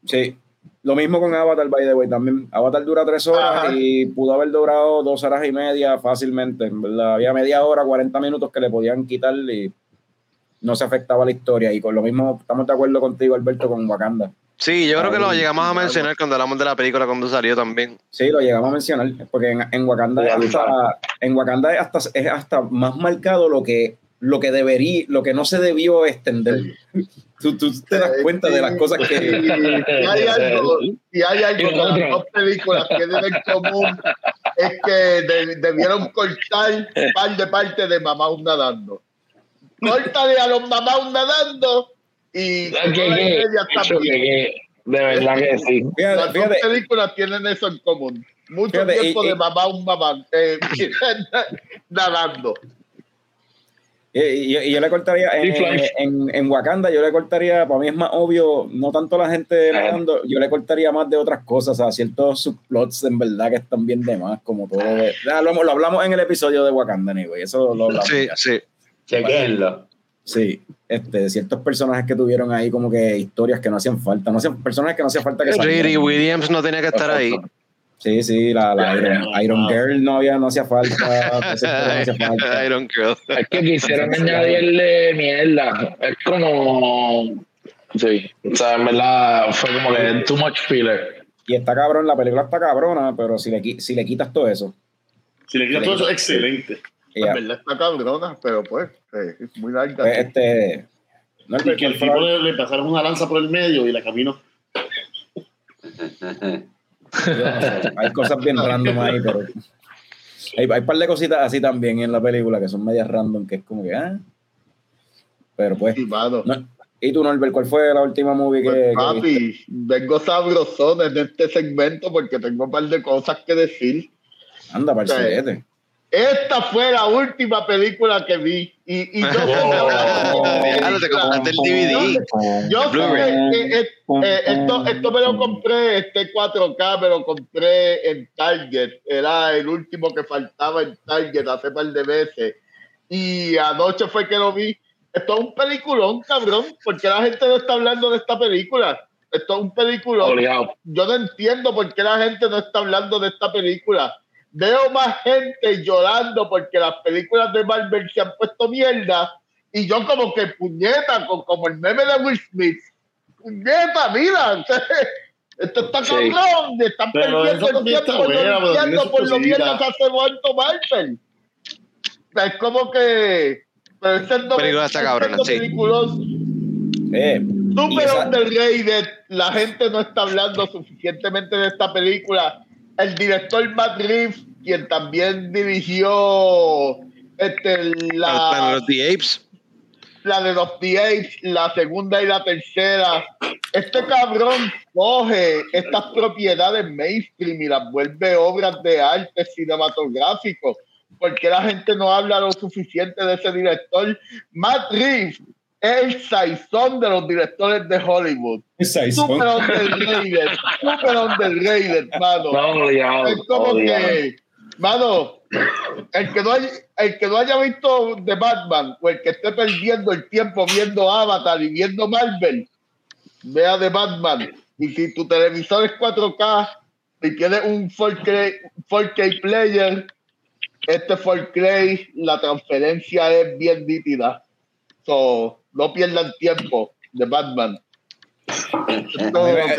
Sí. Lo mismo con Avatar, by the way, también. Avatar dura tres horas Ajá. y pudo haber durado dos horas y media fácilmente. en verdad. Había media hora, 40 minutos que le podían quitar y no se afectaba la historia. Y con lo mismo, estamos de acuerdo contigo, Alberto, con Wakanda. Sí, yo creo que lo llegamos a mencionar cuando hablamos de la película cuando salió también. Sí, lo llegamos a mencionar, porque en, en Wakanda, es hasta, en Wakanda es hasta, es hasta más marcado lo que, lo que debería, lo que no se debió extender. Tú, tú te das cuenta de las cosas que... Y, y hay algo, y hay algo que las dos películas tienen en común es que de- debieron cortar par de partes de Mamaus nadando. Córtale a los Mamaus nadando y ¿Qué, con hora y también. que- que- De verdad que sí. Fíjate, Las dos fíjate, películas tienen eso en común. Mucho Fíjate, tiempo y- de y- Mamaus mamá, eh, nadando. Y, y- y yo le cortaría en, en, en Wakanda, yo le cortaría, para mí es más obvio, no tanto la gente nadando, yo le cortaría más de otras cosas, o sea, ciertos subplots en verdad que están bien de más, como todo. de- lo, lo hablamos en el episodio de Wakanda, anyway, eso lo hablamos. Sí, ya. sí. Chequenlo. Sí, este, ciertos personajes que tuvieron ahí como que historias que no hacían falta, no hacían, personajes que no hacía falta que Riri salieran. Williams no tenía que estar ahí. Sí, sí, la, la Iron, Iron Girl no había, no hacía falta, ese actor no hacía falta. Iron Girl. Es que quisieron añadirle mierda. Es como. Sí. O sea, en verdad fue como que too much filler. Y está cabrón, la película está cabrona, pero si le, si le quitas todo eso, Si le quitas todo eso, excelente. En verdad está cabrona, pero pues eh, es muy larga. pues, este, no, Y que el tipo le, le pasaron una lanza por el medio y la caminó. hay cosas bien random ahí, pero hay, hay un par de cositas así también en la película que son medias random, que es como que, ah, pero pues, no. ¿y tú, Norbert, cuál fue la última movie que, Pues, que viste? papi, vengo sabrosón en este segmento porque tengo un par de cosas que decir. Anda, para el Sí. siete. Esta fue la última película que vi. Y, y yo Claro, te compraste el DVD. Yo que, que, eh, esto, esto me lo compré, este 4K me lo compré en Target. Era el último que faltaba en Target hace par de veces. Y anoche fue que lo vi. Esto es un peliculón, cabrón. porque la gente no está hablando de esta película? Esto es un peliculón Obligado. yo no entiendo por qué la gente no está hablando de esta película. Veo más gente llorando porque las películas de Marvel se han puesto mierda y yo como que puñeta, con, como el meme de Will Smith, puñeta, mira, esto está Sí. cabrón, están Pero perdiendo el tiempo sus por lo mierda que hace muerto Marvel. Es como que... Pero ese no Película está cabrona, sí. Eh, Y Super esa- underrated. La gente no está hablando suficientemente de esta película. El director Matt Reeves, quien también dirigió este, Planet la, of the Apes. la de los The Apes, la segunda y la tercera. Este cabrón coge estas propiedades mainstream y las vuelve obras de arte cinematográfico. porque la gente no habla lo suficiente de ese director? Matt Reeves es el saizón de los directores de Hollywood. Super underrated, super underrated, mano. No, obligado, Es como que, mano, el que, no haya, el que no haya visto The Batman o el que esté perdiendo el tiempo viendo Avatar y viendo Marvel, vea The Batman. Y si tu televisor es 4K y tienes un 4K, 4K player, este 4K, la transferencia es bien nítida. So, no pierdan tiempo de Batman. Que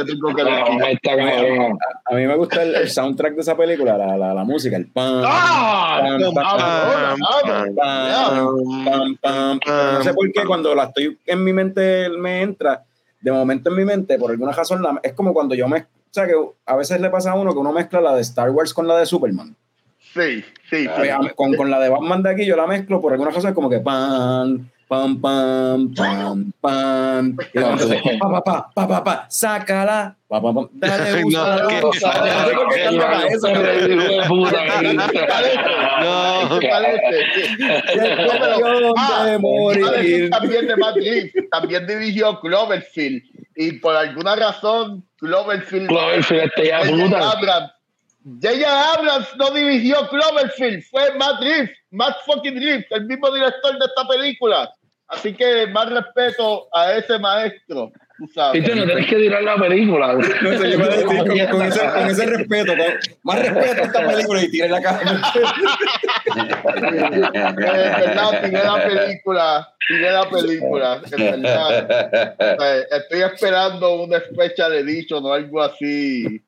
tengo que No. A mí me gusta el, el soundtrack de esa película, la, la, la música, el pam, ¡Ah! No sé por qué cuando la estoy en mi mente me entra, de momento en mi mente, por alguna razón, la- es como cuando yo me... O sea, que a veces le pasa a uno que uno mezcla la de Star Wars con la de Superman. Sí, sí, Pues, con, con la de Batman de aquí yo la mezclo por alguna razón es como que pam, pam, pam, pam, pam. Y momento, pa, pa, pa, pa, pa, pa, sácala, pa, pa, pa, dale no, Ah, también de Matt también dirigió Cloverfield. Y por alguna razón Cloverfield Cloverfield, este ya J.J. puta. J.J. Abrams no dirigió Cloverfield, fue Matt Reeves, Matt fucking Reeves, el mismo director de esta película. Así que más respeto a ese maestro, tú sabes. Y tú no tienes que tirar la película. No sé, yo decir con, con ese, con ese respeto, con más respeto a esta película y tiré la cara. En verdad, tiré la película, tiré la película, verdad. Estoy esperando una special edition o algo así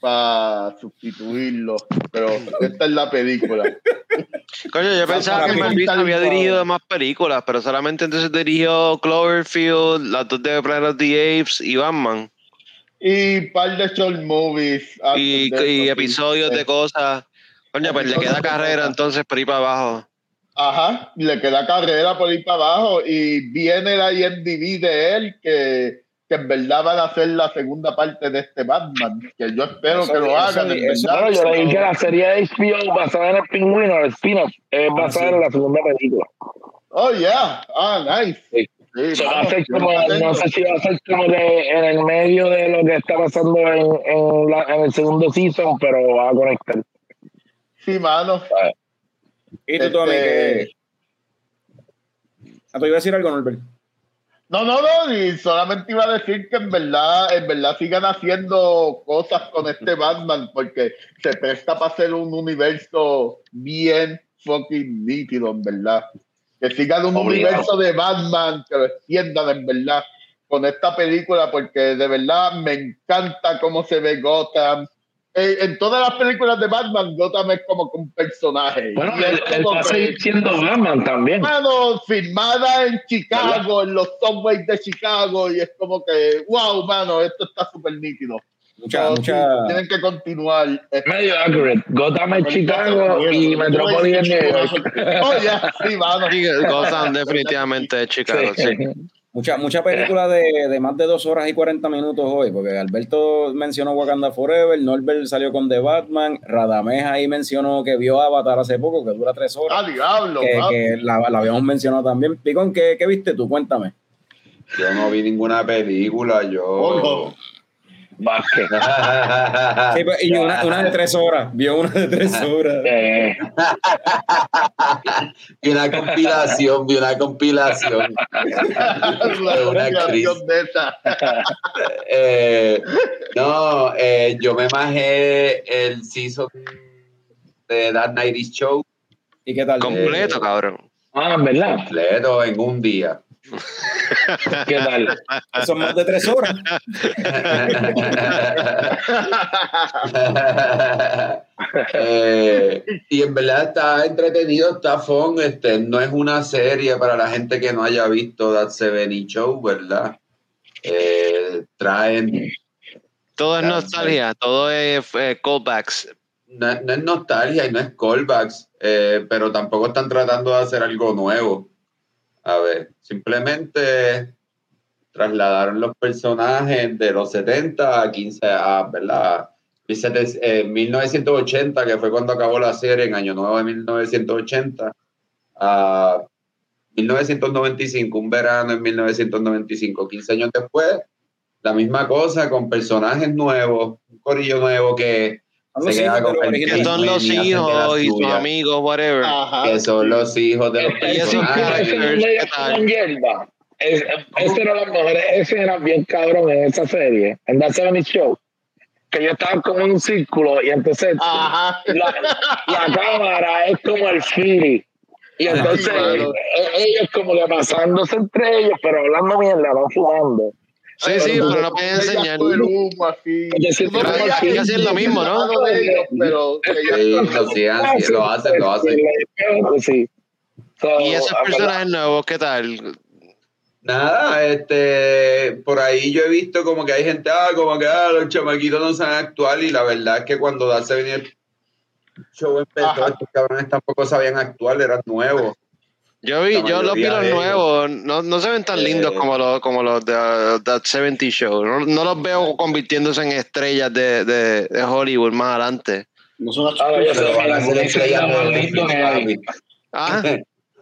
para sustituirlo, pero esta es la película. Coño, yo pensaba que está había dirigido más películas, pero solamente entonces dirigió Cloverfield, las dos de Planet of the Apes y Batman. Y un par de short movies. Y, episodios de cosas. Coño, pues le queda carrera entonces por ahí para abajo. Ajá, le queda carrera por ir para abajo y viene la IMDb de él que, que en verdad van a hacer la segunda parte de este Batman, que yo espero Eso- que lo eso- hagan, en eso- verdad. Bueno, yo leí que la serie de HBO basada en el pingüino, el spin-off, es basada sí. en la segunda película. Oh, yeah, ah, nice. Sí. Sí, So, va a vamos, ser como, no sé si va a ser como que en el medio de lo que está pasando en, en, la, en el segundo season, pero va a conectar. Sí, mano. Y tú, Tommy, Este- que... Ah, tú ibas a decir algo, Norbert. No, no, no, y solamente iba a decir que en verdad, en verdad sigan haciendo cosas con este Batman, porque se presta para hacer un universo bien fucking nítido, en verdad. Que sigan un Obligado. universo de Batman, que lo extiendan, en verdad, con esta película, porque de verdad me encanta cómo se ve Gotham. Eh, en todas las películas de Batman, Gotham es como que un personaje. Bueno, Y es él, él va a seguir siendo Batman también. Mano, filmada en Chicago, en los subways de Chicago, y es como que, wow, mano, esto está súper nítido. Mucha, So, mucha... sí, tienen que continuar. Es medio accurate. Gotham es Chicago y Metropolis es New York. Oh, ya, sí, mano. Sí, Gotham definitivamente de Chicago, sí. Mucha, mucha película de, de más de dos horas y 40 minutos hoy, porque Alberto mencionó Wakanda Forever, Norbert salió con The Batman, Radamés ahí mencionó que vio Avatar hace poco, que dura tres horas, Ah, diablo, que, papi. que la, la habíamos mencionado también. Picón, ¿qué, qué viste tú? Cuéntame. Yo no vi ninguna película, yo. Oh, Vázquez. Sí, pues, y una, una de tres horas, vio una de tres horas. Eh, vi una compilación, vi una compilación. La una actriz. de. Eh, no, eh, yo me majé el season de That Night Show ¿Y qué tal? Completo, Eh, cabrón. Ah, en verdad. completo en un día. ¿Qué tal? Son más de tres horas. Eh, y en verdad está entretenido, está fun. Este, no es una serie para la gente que no haya visto That 70 Show, ¿verdad? Eh, traen, Todo es nostalgia, todo es eh, callbacks. no, no es nostalgia y no es callbacks, eh, pero tampoco están tratando de hacer algo nuevo. A ver, simplemente trasladaron los personajes de los 70 a 15 a, ¿verdad? 1980, que fue cuando acabó la serie, en Año Nuevo de 1980, a 1995, un verano en 1995, 15 años después, la misma cosa con personajes nuevos, un corillo nuevo que se queda con los el Que son los hijos y sus amigos, whatever. Ajá. que son los hijos de los Ese Ese personajes. Es- Ese era las mejores escenas bien cabrón en esa serie, en That 70 Show. Que yo estaba como en un círculo y entonces Ajá. la, la cámara es como el Firi. Y entonces claro. e- ellos como que pasándose entre ellos, pero hablando mierda, no fumando. Sí, sí, pero no pueden enseñar. que hacen lo mismo, ¿no? pero lo hacían, sí, lo hacen, lo hacen. Y esos personajes nuevos, ¿qué tal? Nada, este, por ahí yo he visto como que hay gente, ah, como que ah, los chamaquitos no saben actuar y la verdad es que cuando Darse venía el show empezó, estos cabrones tampoco sabían actuar, eran nuevos. Yo vi, yo los vi los nuevos, no, no se ven tan Eh. lindos como los, como los de uh, That 70 Show. No, no los veo convirtiéndose en estrellas de, de, de Hollywood más adelante. No son yo sé, Pero van a ser estrellas de papi. Ah,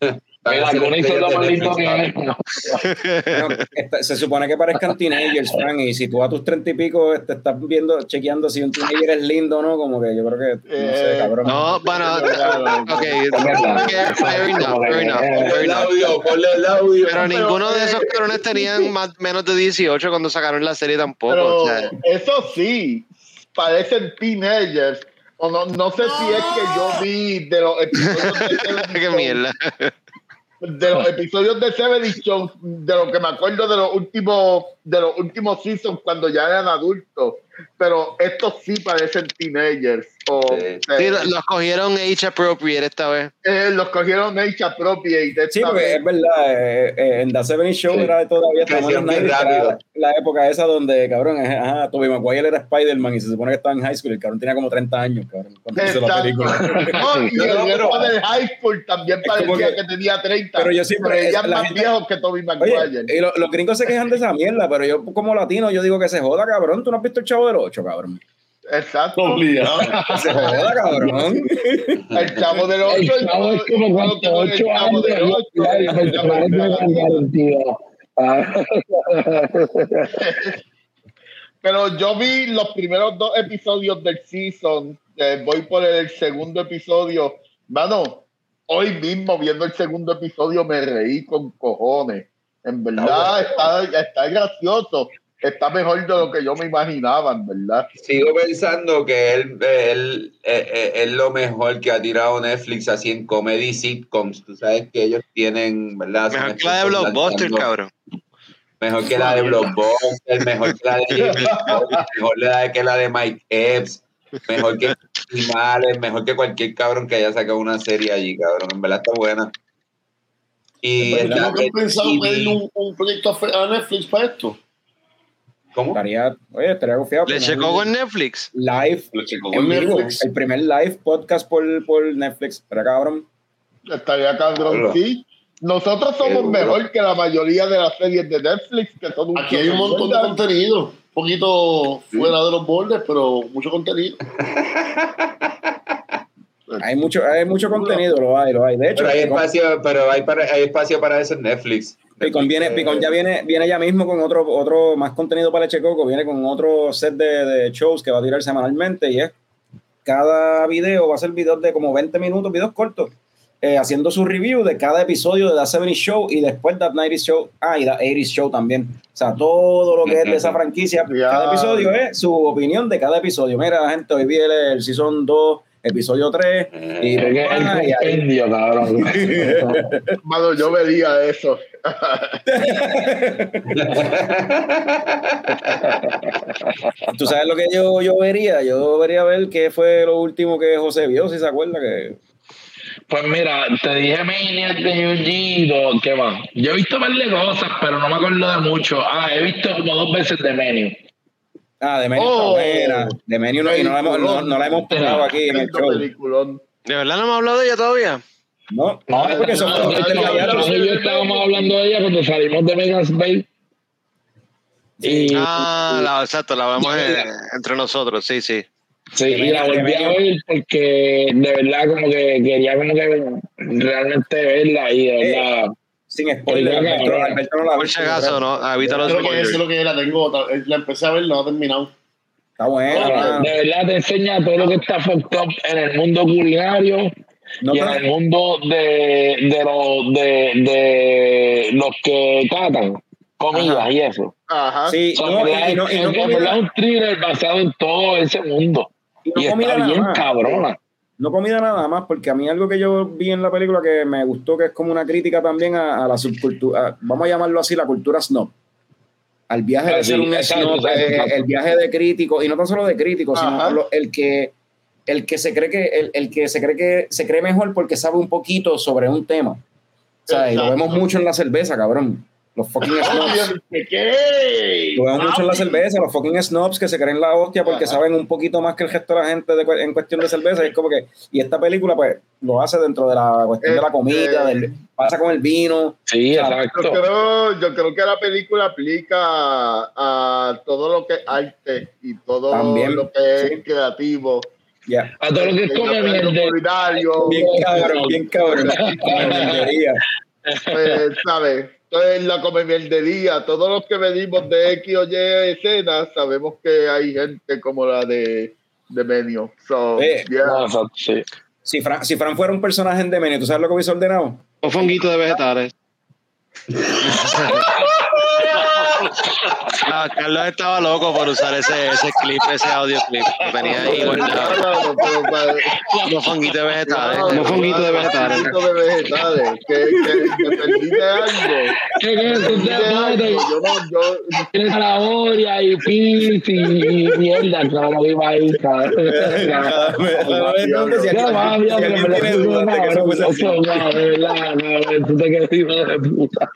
Mira, a ser Algonito es lo estrellas de más lindo Netflix, que papi. hay. Bueno, esta- se supone que parezcan teenagers, Frank, y si tú a tus treinta y pico te estás viendo, chequeando si un teenager es lindo o no, como que yo creo que, no sé, Eh, cabrón. no, bueno, ok, fair enough, fair enough, fair Ponle el enough. audio, ponle el audio. Pero ninguno de eh, esos cabrones tenían más, menos de 18 cuando sacaron la serie tampoco. Pero o sea, eso sí, parecen teenagers. O no, no sé si es que yo vi de los episodios de Seven qué Show, mierda. De los episodios de Seven Show, de lo que me acuerdo de los últimos de los últimos seasons cuando ya eran adultos. Pero estos sí parecen teenagers. O, Sí. eh, Sí, lo- los cogieron age appropriate esta vez. eh, los cogieron age appropriate. esta Sí, porque vez. es verdad, eh, eh, en The Seven Show Sí. era todavía estamos en Crecieron los bien 90, era rápido. la época esa donde, cabrón, ajá, Tobey Maguire era Spider-Man y se supone que estaba en high school, el cabrón tenía como 30 años, cabrón, cuando hizo la película. No, y el no, resto pero- del high school también parecía que- que, tenía 30. pero yo siempre- pero ella es más gente- viejo que Toby Maguire. Oye, y lo- los gringos se quejan de esa mierda, pero yo como latino yo digo que se joda, cabrón, tú no has visto el Chavo del 8, cabrón. Exacto. Obligado. Se joda, cabrón. El chavo del 8. El chavo es como cuánto, ocho años. ya, y el. Ah. Pero yo vi los primeros dos episodios del season. eh, voy por el segundo episodio. Mano, hoy mismo viendo el segundo episodio me reí con cojones. En verdad está, está gracioso. Está mejor de lo que yo me imaginaba, en verdad. Sigo pensando que él, él, eh, eh, es lo mejor que ha tirado Netflix así en comedy sitcoms. Tú sabes que ellos tienen, ¿verdad? Mejor que la de Blockbuster, cabrón. Mejor que la de Blockbuster, mejor que la de mejor la- que la de Mike Epps, mejor que Animales, mejor que cualquier cabrón que haya sacado una serie allí, cabrón. En verdad está buena. Y Es está verdad, ¿No han Red pensado TV. pedirle un, un proyecto a Netflix para esto? ¿Cómo? Estaría, oye, estaría confiado. Le checó con Netflix. live Le checó en con vivo, Netflix. el primer live podcast por, por Netflix, pero cabrón. Estaría cabrón, sí. Nosotros somos mejor que la mayoría de las series de Netflix, que son un Aquí hay un montón de contenido. Un poquito fuera de los bordes, pero mucho contenido. Hay mucho, hay mucho contenido, lo hay, lo hay. De hecho, Pero hay Picón, espacio, pero hay, para, hay espacio para eso en Netflix. Picón viene, Picón ya viene, viene ya mismo con otro, otro más contenido para Checoco, viene con otro set de, de shows que va a tirar semanalmente y es cada video va a ser videos de como 20 minutos, videos cortos, eh, haciendo su review de cada episodio de The 70 Show y después That 90 Show, ah, y The 80 Show también. O sea, todo lo que es de esa franquicia, cada episodio es su opinión de cada episodio. Mira, gente, hoy vi el, el Season 2, episodio 3. Y, Es que es ah, el compendio, cabrón. Mano, yo vería eso. Tú sabes lo que yo, yo vería. Yo vería ver qué fue lo último que José vio, si se acuerda. que Pues mira, te dije Maniac de Yujito, ¿qué más? Yo he visto un par de cosas, pero no me acuerdo de mucho. Ah, he visto como dos veces de Menu. Ah, de Menú Oh. está buena. De Menú no, y no, la hemos, no, no la hemos pegado aquí en el Tremendo show. peliculón. ¿De verdad no hemos hablado de ella todavía? No, no, porque son no, y yo estábamos hablando de ella cuando salimos de Megas Bay. Y, Ah, la, exacto, la vemos eh, entre nosotros, sí, sí. sí, y la volví a ver porque de verdad como que quería como que realmente verla y de verdad. Sin spoiler, Oiga, Alberto, cabrón. Alberto no la ha Por si acaso. ¿no? Evita los spoilers. eso es lo que la tengo. La empecé a ver, no he terminado. Está buena. Ah, de verdad te enseña todo lo que está fucked up en el mundo culinario No y en el mundo de, de, los, de, de los que catan comidas Ajá. y eso. Ajá. Sí, O sea, no, verdad, y, no, y no es un thriller basado en todo ese mundo. y no está nada bien más. cabrona. No comida nada más, porque a mí algo que yo vi en la película que me gustó, que es como una crítica también a, a la subcultura, a- vamos a llamarlo así, la cultura snob. Al viaje Ah, de sí, ser un exacto, snob, exacto, eh, el viaje de crítico, y no tan solo de crítico, Ajá. sino el que el que se cree que el, el que se cree que se cree mejor porque sabe un poquito sobre un tema. O sea, y lo vemos mucho en la cerveza, cabrón. Los fucking snobs. Lo vemos mucho en la cerveza, los fucking snobs que se creen la hostia porque Ajá. saben un poquito más que el resto de la gente de en cuestión de cerveza. Y es como que, y esta película, pues, lo hace dentro de la cuestión de la comida, Este- del, pasa con el vino. Sí, Yo exacto. creo, yo creo que la película aplica a, todo lo que es arte y todo También, lo que es sí. creativo. A todo lo que es Yo come creo mierda. culinario, Bien cabrón, bien cabrón. Pues, ¿sabes? Entonces, la comemierdería, todos los que venimos de X o Y escenas, sabemos que hay gente como la de, de Menio. So, Eh, yeah. No, exacto, sí. Si Fran, si Fran fuera un personaje en Demenio, ¿tú sabes lo que hubiese ordenado? Un fonguito de vegetales. Ah, Carlos estaba loco por usar ese, ese clip, ese audio clip. Lo tenía ahí guardado. Claro, Unos fonguitos de vegetales. Claro, fonguitos de claro, vegetales. fonguitos de vegetales. Que, que. Yo no, yo, Tienes zanahoria y pis y, mierda, claro, iba ahí, cabrón. Entonces, si Qué alguien- rabia, si que alguien me tiene lo dudas de que eso fuese así. Eso, no, de verdad, no, tú te quedas hijo de puta.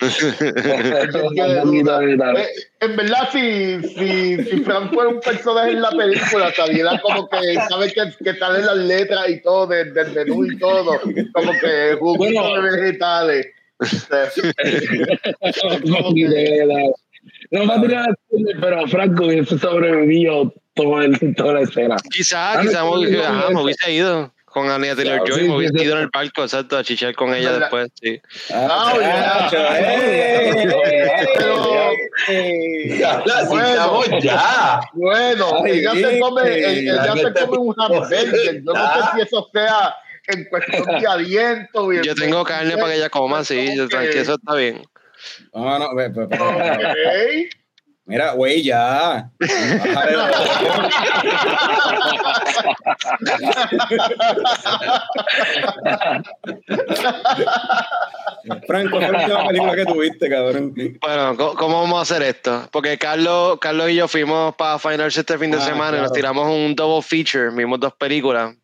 Eh, en verdad, si, si, si Frank fuera un personaje en la película, saliera como que sabe que, que salen las letras y todo del, del menú y todo, como que juguito Bueno. de vegetales. No me tiras pero Franco hubiese sobrevivido todo el, toda la escena. Quizás, quizás no, no, no, me hubiese ido con Ania Taylor Joy, sí, me hubiese sí, ido sí. en el barco, exacto, a chichar con ella después, sí. Ah, Ah, ya. eh, Pero- eh. Bueno. ella se come, eh, un hamburger. Yo no sé si eso sea en cuestión de aliento. Yo tengo carne para que ella coma, sí, tranquilo, eso está bien. No, no. Ok. Mira, güey, ya. Franco, ¿cuál es la última película que tuviste, cabrón? Bueno, ¿cómo, cómo vamos a hacer esto? Porque Carlos, Carlos y yo fuimos para Finals este fin de Ah, semana y nos tiramos un double feature, vimos dos películas.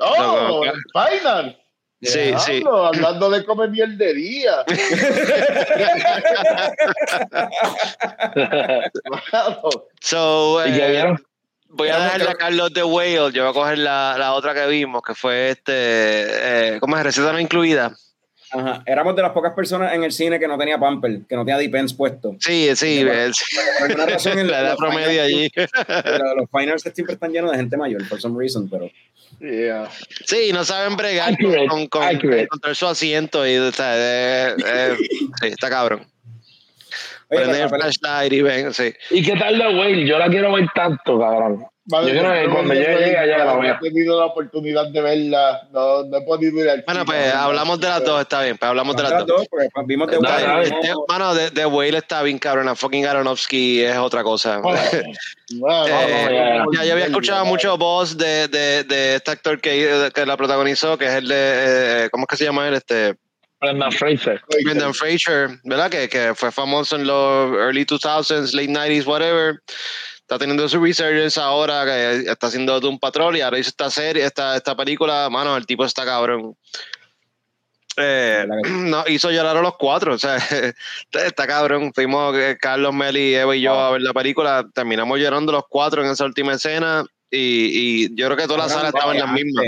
Oh, final. Sí, sí. Diablo, Hablando de comer mierdería. Claro. So, ¿Y qué eh, vieron? voy a Vamos, dejarle a creo- Carlos de Whale, yo voy a coger la, la otra que vimos, que fue este, eh, ¿cómo es? Receta no incluida. Ajá. Éramos de las pocas personas en el cine que no tenía pamper, que no tenía Depends puesto. Sí, sí, Por es- alguna razón, en la edad promedio allí. Pero los finals siempre están llenos de gente mayor, por some reason, pero... Yeah. Sí, no saben bregar con, Accurate, con, encontrar su asiento y o sea, eh, eh, sí, está cabrón. Oye, Prende el flashlight y ven, sí. ¿Y qué tal de Whale? Yo la quiero ver tanto, cabrón. Vale, Yo creo que no, cuando yo llegue la no veo. he tenido la oportunidad de verla. No, no he podido ir al Bueno, pues hablamos de las dos, está bien, pues hablamos de las dos. porque vimos de. De- Mano, de, de Whale está bien cabrón. Fucking Aronofsky es otra cosa. Bueno, Eh, ya, ya, yo había escuchado mucho voz de, de, de este actor que, que la protagonizó, que es el de. eh, ¿Cómo es que se llama él? Este, Brendan Fraser. Brendan Fraser, ¿verdad? Que, que fue famoso en los early 2000s, late 90s, whatever. Está teniendo su resurgence ahora, que está haciendo Doom Patrol y ahora hizo esta serie, esta, esta película. Mano, el tipo está cabrón. Eh, ¿Verdad que no, hizo llorar a los cuatro, o sea, está, cabrón. Fuimos eh, Carlos, Meli, Eva y yo a ver la película. Terminamos llorando los cuatro en esa última escena. Y, y yo creo que toda la sala estaba en las mismas.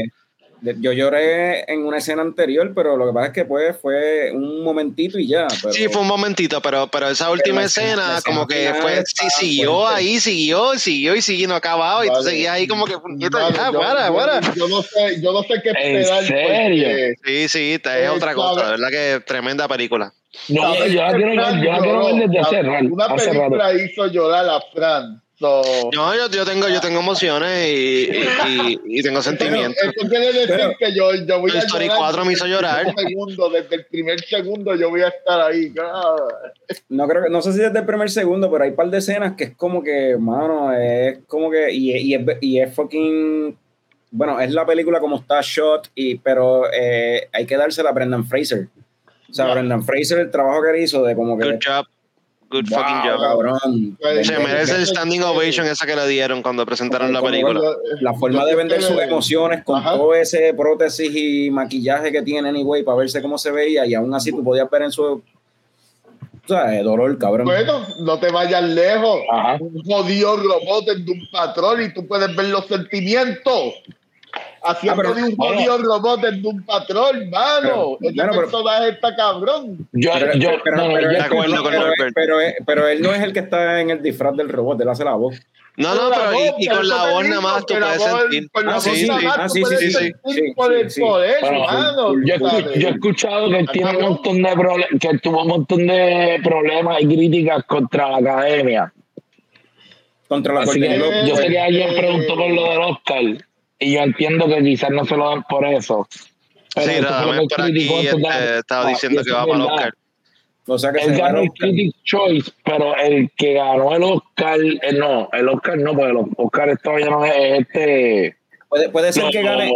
Yo lloré en una escena anterior, pero lo que pasa es que pues, fue un momentito y ya. Pero, Sí, fue un momentito, pero, pero esa última la escena- escena, la como que fue, sí, siguió fuerte. ahí, siguió, siguió y siguió, no acababa, y tú Vale. seguías ahí como que, Mano, ya, yo- para, yo- para. Yo no sé, yo no sé qué ¿En esperar. serio? porque- Sí, sí, esta es Eh, otra cosa, de verdad que tremenda película. No, yo, la quiero, la ver desde hace rato. Una película hizo llorar a Fran. No, yo, yo tengo, yo tengo emociones y, y, y- y tengo Pero sentimientos. Eso quiere decir Pero- que yo, yo voy a Story llorar 4 me hizo desde el llorar. primer segundo, desde el primer segundo yo voy a estar ahí. Ah. No creo que, no sé si desde el primer segundo, pero hay un par de escenas que es como que, mano, es como que, y, y, es, y es fucking, bueno, es la película como está shot, y, pero eh, hay que dársela a Brendan Fraser. O sea. Brendan Fraser, el trabajo que él hizo de como que... Good job, good wow, fucking job. cabrón. Pues, Se merece el standing ovation esa que le dieron cuando presentaron la Como película. La forma de vender sus emociones con Ajá. todo ese prótesis y maquillaje que tiene, anyway, para verse cómo se veía, y aún así tú podías ver en su... O sea, dolor, cabrón. Bueno, no te vayas lejos. Ajá. Un jodido robot en un patrón y tú puedes ver los sentimientos. Haciendo Ah, pero- de un jodido robot en un patrón, mano. Bueno, pero- personaje está cabrón. Yo, Pero, yo, pero- no, no, pero- yo- De acuerdo con pero- Norbert. pero- pero él no es el que está en el disfraz del robot, él hace la voz. No, no, pero voz, y, con la voz nada más tú puedes sentir. Ah, sí, ah, sí, sí, sí, sí, por el sí. poder, Bueno, mano. yo, he escuchado que él tiene un montón de problemas, que tuvo un montón de problemas y críticas contra la academia. Contra la Así que yo sé que alguien Eh, preguntó por lo del Oscar y yo entiendo que quizás no se lo dan por eso. Pero Sí, lo que por aquí este, estaba diciendo que va para el. Oscar. O sea que Él se ganó ganó el Critics' Choice, pero el que ganó el Oscar, eh, no, el Oscar no, porque el Oscar todavía no es es este. puede, puede ser no, que gane,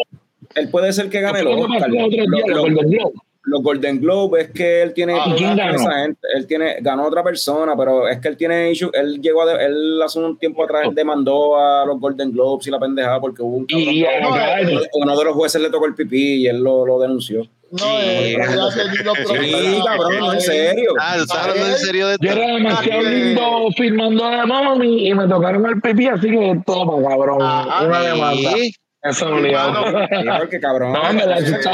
él puede ser que gane ¿Qué los fue lo que Los, Golden Globe? es que él tiene Ah, ¿quién ganó? esa gente. Él tiene, ganó otra persona, pero es que él tiene issue, él llegó a de- él hace un tiempo atrás él demandó a los Golden Globes y la pendejada porque hubo un cabrón Y, y que- a la no, calle. uno de los jueces le tocó el pipí y él lo, lo denunció. No, eh, Sí, cabrón, no, en serio. Ah, ¿tú estás hablando en serio de Yo era demasiado Ah, lindo filmando de mami y me tocaron el pipí, así que toma, cabrón. Una demanda. Eso es obligado. Sí, porque cabrón. No, en verdad, eso está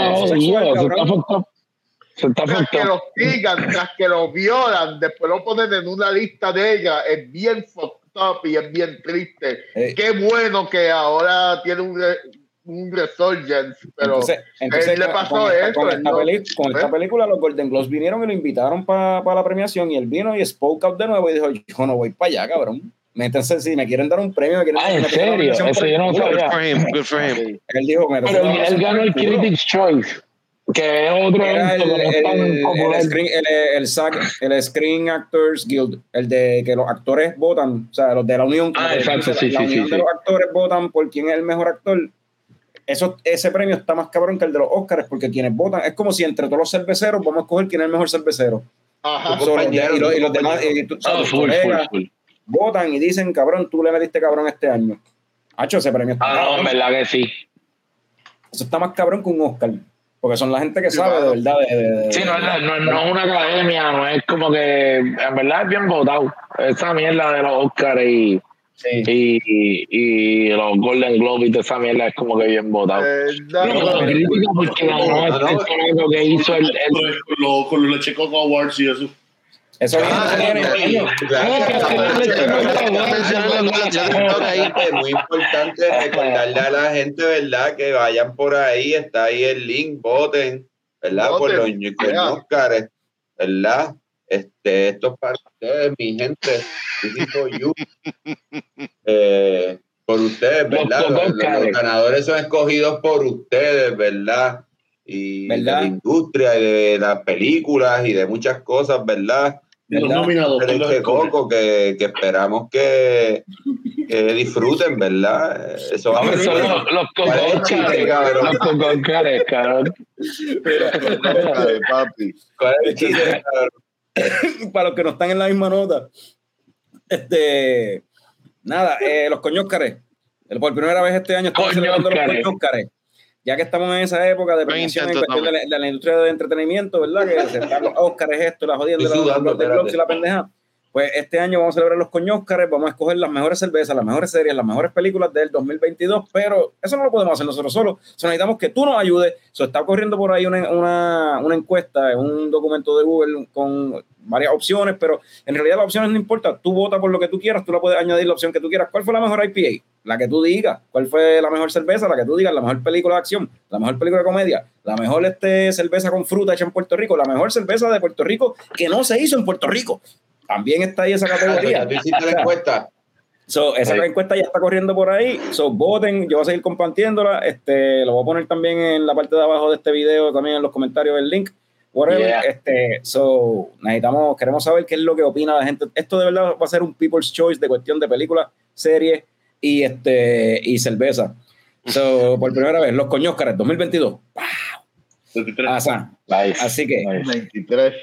tras que los digan, tras que los violan, después lo ponen en una lista de ella, es bien fucked up y es bien triste. Eh. Qué bueno que ahora tiene un, re- un resurgence, pero entonces, entonces él le con- pasó con esta, eso, con esta no- peli- con esta ¿eh? película los Golden Globes vinieron y lo invitaron para la premiación y él vino y spoke out de nuevo y dijo, yo no voy para allá, cabrón. Métanse, si me quieren dar un premio, me quieren Ah, dar ¿en serio? Eso yo no culo". sabía. Good for him, good for him. Él dijo, Pero él ganó el Critics' Choice, que es otro Era el, que el, el, screen, el, el Screen Actors Guild, el de que los actores votan, o sea, los de la unión, Ah, exacto, la, sí, la sí, unión sí, de los actores votan por quién es el mejor actor. Eso, ese premio está más cabrón que el de los Oscars, porque quienes votan, es como si entre todos los cerveceros vamos a escoger quién es el mejor cervecero. ajá. Y, los, y tu los demás, compañero. y tú- Ah, full, full, colegas full. votan y dicen, cabrón, tú le metiste cabrón este año. Hacho, ese premio está Ah, no, en verdad que sí. Eso está más cabrón que un Oscar. Porque son la gente que Sí, sabe de verdad. De, de- de- Sí, no es, la- no, no es una academia, no es como que. En verdad es bien votado. Esa mierda de los Oscars y, Sí. y, y, y los Golden Globes y toda esa mierda es como que bien votado. Eh, No, no, pero crítica porque ganó no, no. chamaco que hizo el. el Con los Awards y eso. Eso Ah, viene, no, Es muy importante recordarle a la gente, ¿verdad? Que vayan por ahí, está ahí el link, voten, ¿verdad? Por los. Óscares, ¿verdad? Este, esto es para ustedes, mi gente. You. Eh, por ustedes, ¿verdad? Los Los, los Oscars. ganadores son escogidos por ustedes, ¿verdad? Y ¿Verdad? de la industria y de las películas y de muchas cosas, ¿verdad? Y los nominados. Pero ¿quién los este escoge? coco que, que esperamos que, que disfruten, ¿verdad? Eso va a ser son los, los ¿Cuál es el chiste, coconcares, cabrón? los coconcares, cabrón. Ay, papi. ¿Cuál es el chiste, cabrón? para los que no están en la misma nota. Este, nada, eh, los coñóscares. Por primera vez este año estamos celebrando los Coñóscares. Ya que estamos en esa época de premiación en intento cuestión de la, de la industria del entretenimiento, ¿verdad? Que se están los Óscares, esto, la jodienda, Estoy los, espérate. y la pendeja. Pues este año vamos a celebrar los coñóscares, vamos a escoger las mejores cervezas, las mejores series, las mejores películas del 2022, pero eso no lo podemos hacer nosotros solos. So, necesitamos que tú nos ayudes. So, está corriendo por ahí una, una, encuesta, un documento de Google con varias opciones, pero en realidad las opciones no importan. Tú votas por lo que tú quieras, tú la puedes añadir la opción que tú quieras. ¿Cuál fue la mejor IPA? La que tú digas. ¿Cuál fue la mejor cerveza? La que tú digas. La mejor película de acción, la mejor película de comedia, la mejor este, cerveza con fruta hecha en Puerto Rico, la mejor cerveza de Puerto Rico que no se hizo en Puerto Rico. También está ahí esa categoría. ¿Tú hiciste la encuesta? So, esa Sí. encuesta ya está corriendo por ahí. So, voten. Yo voy a seguir compartiéndola. Este, lo voy a poner también en la parte de abajo de este video, también en los comentarios el link. Whatever. Yeah. Este, so, necesitamos, queremos saber qué es lo que opina la gente. Esto de verdad va a ser un people's choice de cuestión de películas, series y este y cerveza. So, por primera vez, los coñóscares 2022. 23. Asa. Nice. Así que 23.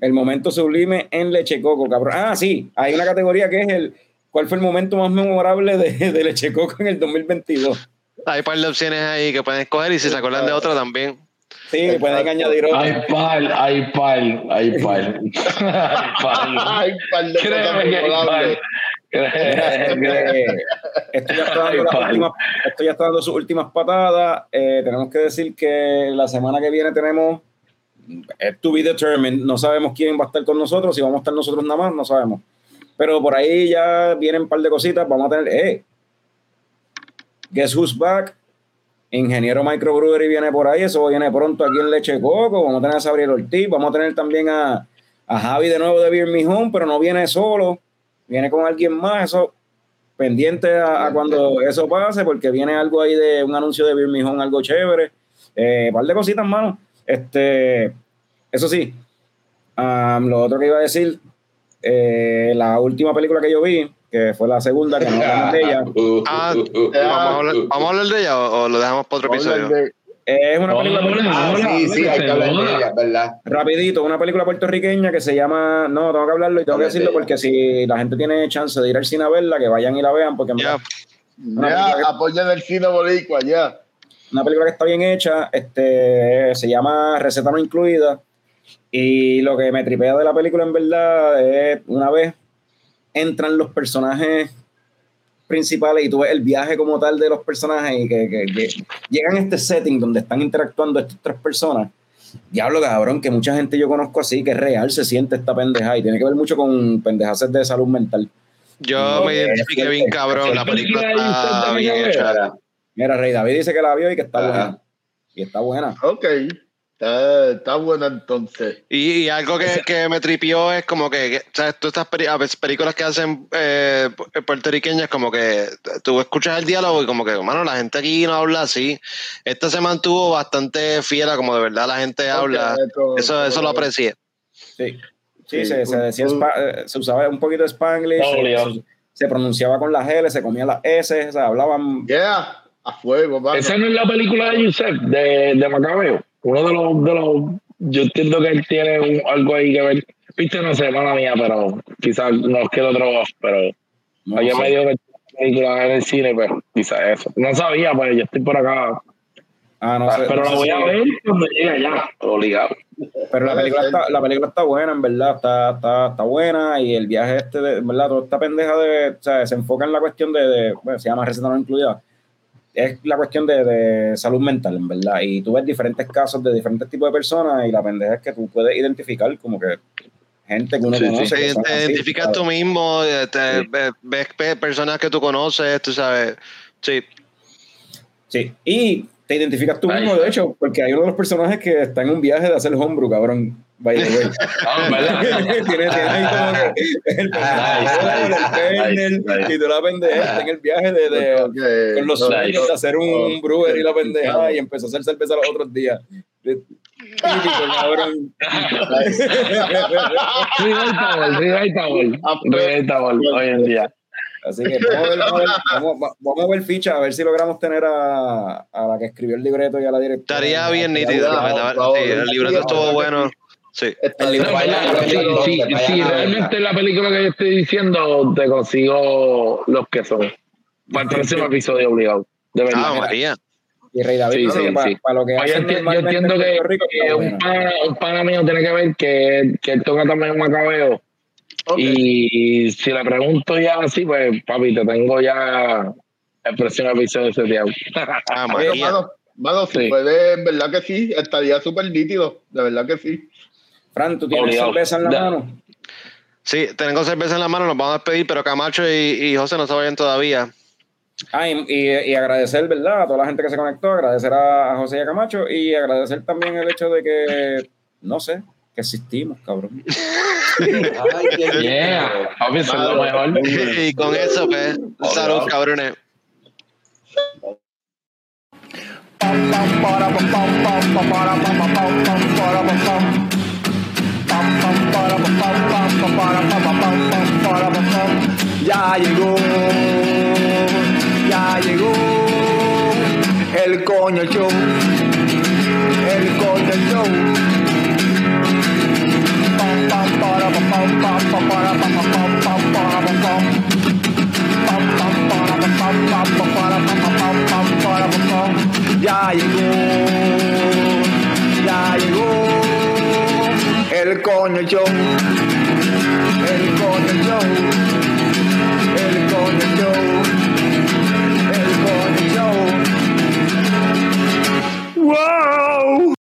El momento sublime en Leche Coco, cabrón. Ah, sí, hay una categoría que es el ¿Cuál fue el momento más memorable de, de Leche Coco en el 2022? Hay un par de opciones ahí que pueden escoger y si se acuerdan de otro también. Sí, pueden añadir otro. Hay pal, hay pal, hay par de cosas Créeme que hay. Eh, esto, ya está dando las Ay, últimas- esto ya está dando sus últimas patadas. Eh, tenemos que decir que la semana que viene tenemos to be determined. No sabemos quién va a estar con nosotros, si vamos a estar nosotros nada más, no sabemos. Pero por ahí ya vienen un par de cositas. Vamos a tener, eh, Guess Who's Back. Ingeniero Microbrewery viene por ahí, eso viene pronto aquí en Leche Coco. Vamos a tener a Sabriel Ortiz, vamos a tener también a, a Javi de nuevo de Beer Me Home, pero no viene solo, viene con alguien más. Eso pendiente a, a cuando eso pase, porque viene algo ahí de un anuncio de Beer Me algo chévere. Eh, un par de cositas, mano. Este, eso sí, am, lo otro que iba a decir, eh, la última película que yo vi, que fue la segunda, que no hablamos de ella, Uh, Ah, uh, uh, uh. ¿Vamos a hablar, vamos a hablar de ella o, o lo dejamos para otro episodio? De- es una película Hola, Ah, hola, sí, sí, hay que hablar de ella, ¿verdad? Rapidito, una película puertorriqueña que se llama, no, tengo que hablarlo y tengo que decirlo porque si la gente tiene chance de ir al cine a verla, que vayan y la vean, porque en Ya. verdad, Ya, apoyan el cine boricua, ya. Una película que está bien hecha, este, se llama Receta no incluida, y lo que me tripea de la película en verdad es una vez entran los personajes principales y tú ves el viaje como tal de los personajes y que, que- que llegan a este setting donde están interactuando estas tres personas. Diablo, cabrón, que mucha gente yo conozco así, que es real, se siente esta pendeja y tiene que ver mucho con pendejas de salud mental. Yo No, me identifiqué bien cabrón, la película está bien hecha. Mira, Rey David dice que la vio y que está Ajá. buena. Y está buena. Ok. Está, está buena entonces. Y, y algo que, que me tripió es como que, que, ¿sabes? Todas estas peri- a veces películas que hacen eh, pu- puertorriqueñas, como que tú escuchas el diálogo y como que, mano, la gente aquí no habla así. Esta se mantuvo bastante fiel a como de verdad la gente habla. Ok, con- Eso, eso lo aprecié. Sí. Sí, Sí, se, se decía un- eh, se usaba un poquito de Spanglish, se- se pronunciaba con las L, se comían las S, o sea, hablaban. Yeah, a fuego, mano. Esa no es la película de Yusef, de, de Macabeo. Uno de los, de los. Yo entiendo que él tiene un- algo ahí que ver. Viste, no sé, mala mía, pero quizás nos queda otro off, pero no sé. me que una película en el cine, pero quizás eso. No sabía, pues yo estoy por acá. Ah, no sé, pero no la voy si- a ver cuando llegue allá, obligado. Pero la película, está, la película está buena, en verdad, está, está, está buena y el viaje este, de, en verdad, toda esta pendeja de, o sea, se enfoca en la cuestión de, de- bueno, se llama receta no incluida, es la cuestión de, de salud mental, en verdad, y tú ves diferentes casos de diferentes tipos de personas y la pendeja es que tú puedes identificar como que gente que uno Sí, sí. conoce. que Te, así, identificas ¿sabes? tú mismo, te- Sí. ves, ves pe- personas que tú conoces, tú sabes. Sí, Sí, y te identificas tú mismo, de hecho, porque hay uno de los personajes que está en un viaje de hacer homebrew, cabrón. By the way. Ah, tiene, tiene ahí como que el personaje, el kernel, y tú la pendeja, está en el viaje de, de- con los sueños de hacer un brewer y la pendeja y empezó a hacer cerveza los otros días. Típico, cabrón. Real Power, Real Power. Real Power hoy en día. Así que vamos a ver, vamos a ver, vamos- vamos a ver ficha, a ver si logramos tener a, a la que escribió el libreto y a la directora. Estaría bien. Sí, el libreto estuvo bueno. Sí. El vaya- Sí, realmente la película que yo estoy diciendo te consigo los que son. Para el próximo episodio obligado. De verdad. Ah, María. Y Rey David Sí, sí, que para, sí. para lo que Oye, yo entiendo en que, Puerto Rico, que está un, pana, un pana mío tiene que ver que, que él toca también macabeo. Y si le pregunto ya así, pues papi, te tengo ya el próximo episodio seteado. Ah, Oye, María. mano, mano, si Sí. puede, en verdad que sí, estaría súper nítido, de verdad que sí. Fran, ¿tú tienes Obligado. cerveza en la Da- mano? Sí, tengo cerveza en la mano, nos vamos a despedir, pero Camacho y, y José no se vayan todavía. Ah, y, y- y agradecer, ¿verdad? A toda la gente que se conectó, agradecer a, a José y a Camacho y agradecer también el hecho de que, no sé, que existimos, cabrón. Ay, qué Yeah, papi, eso es lo mejor. y con eso, pues, salud, cabrones. Ya llegó, ya llegó el coño show, el coño show. Ya llegó, ya llegó el coño show, el coño show, el coño show, el coño show. ¡Wow!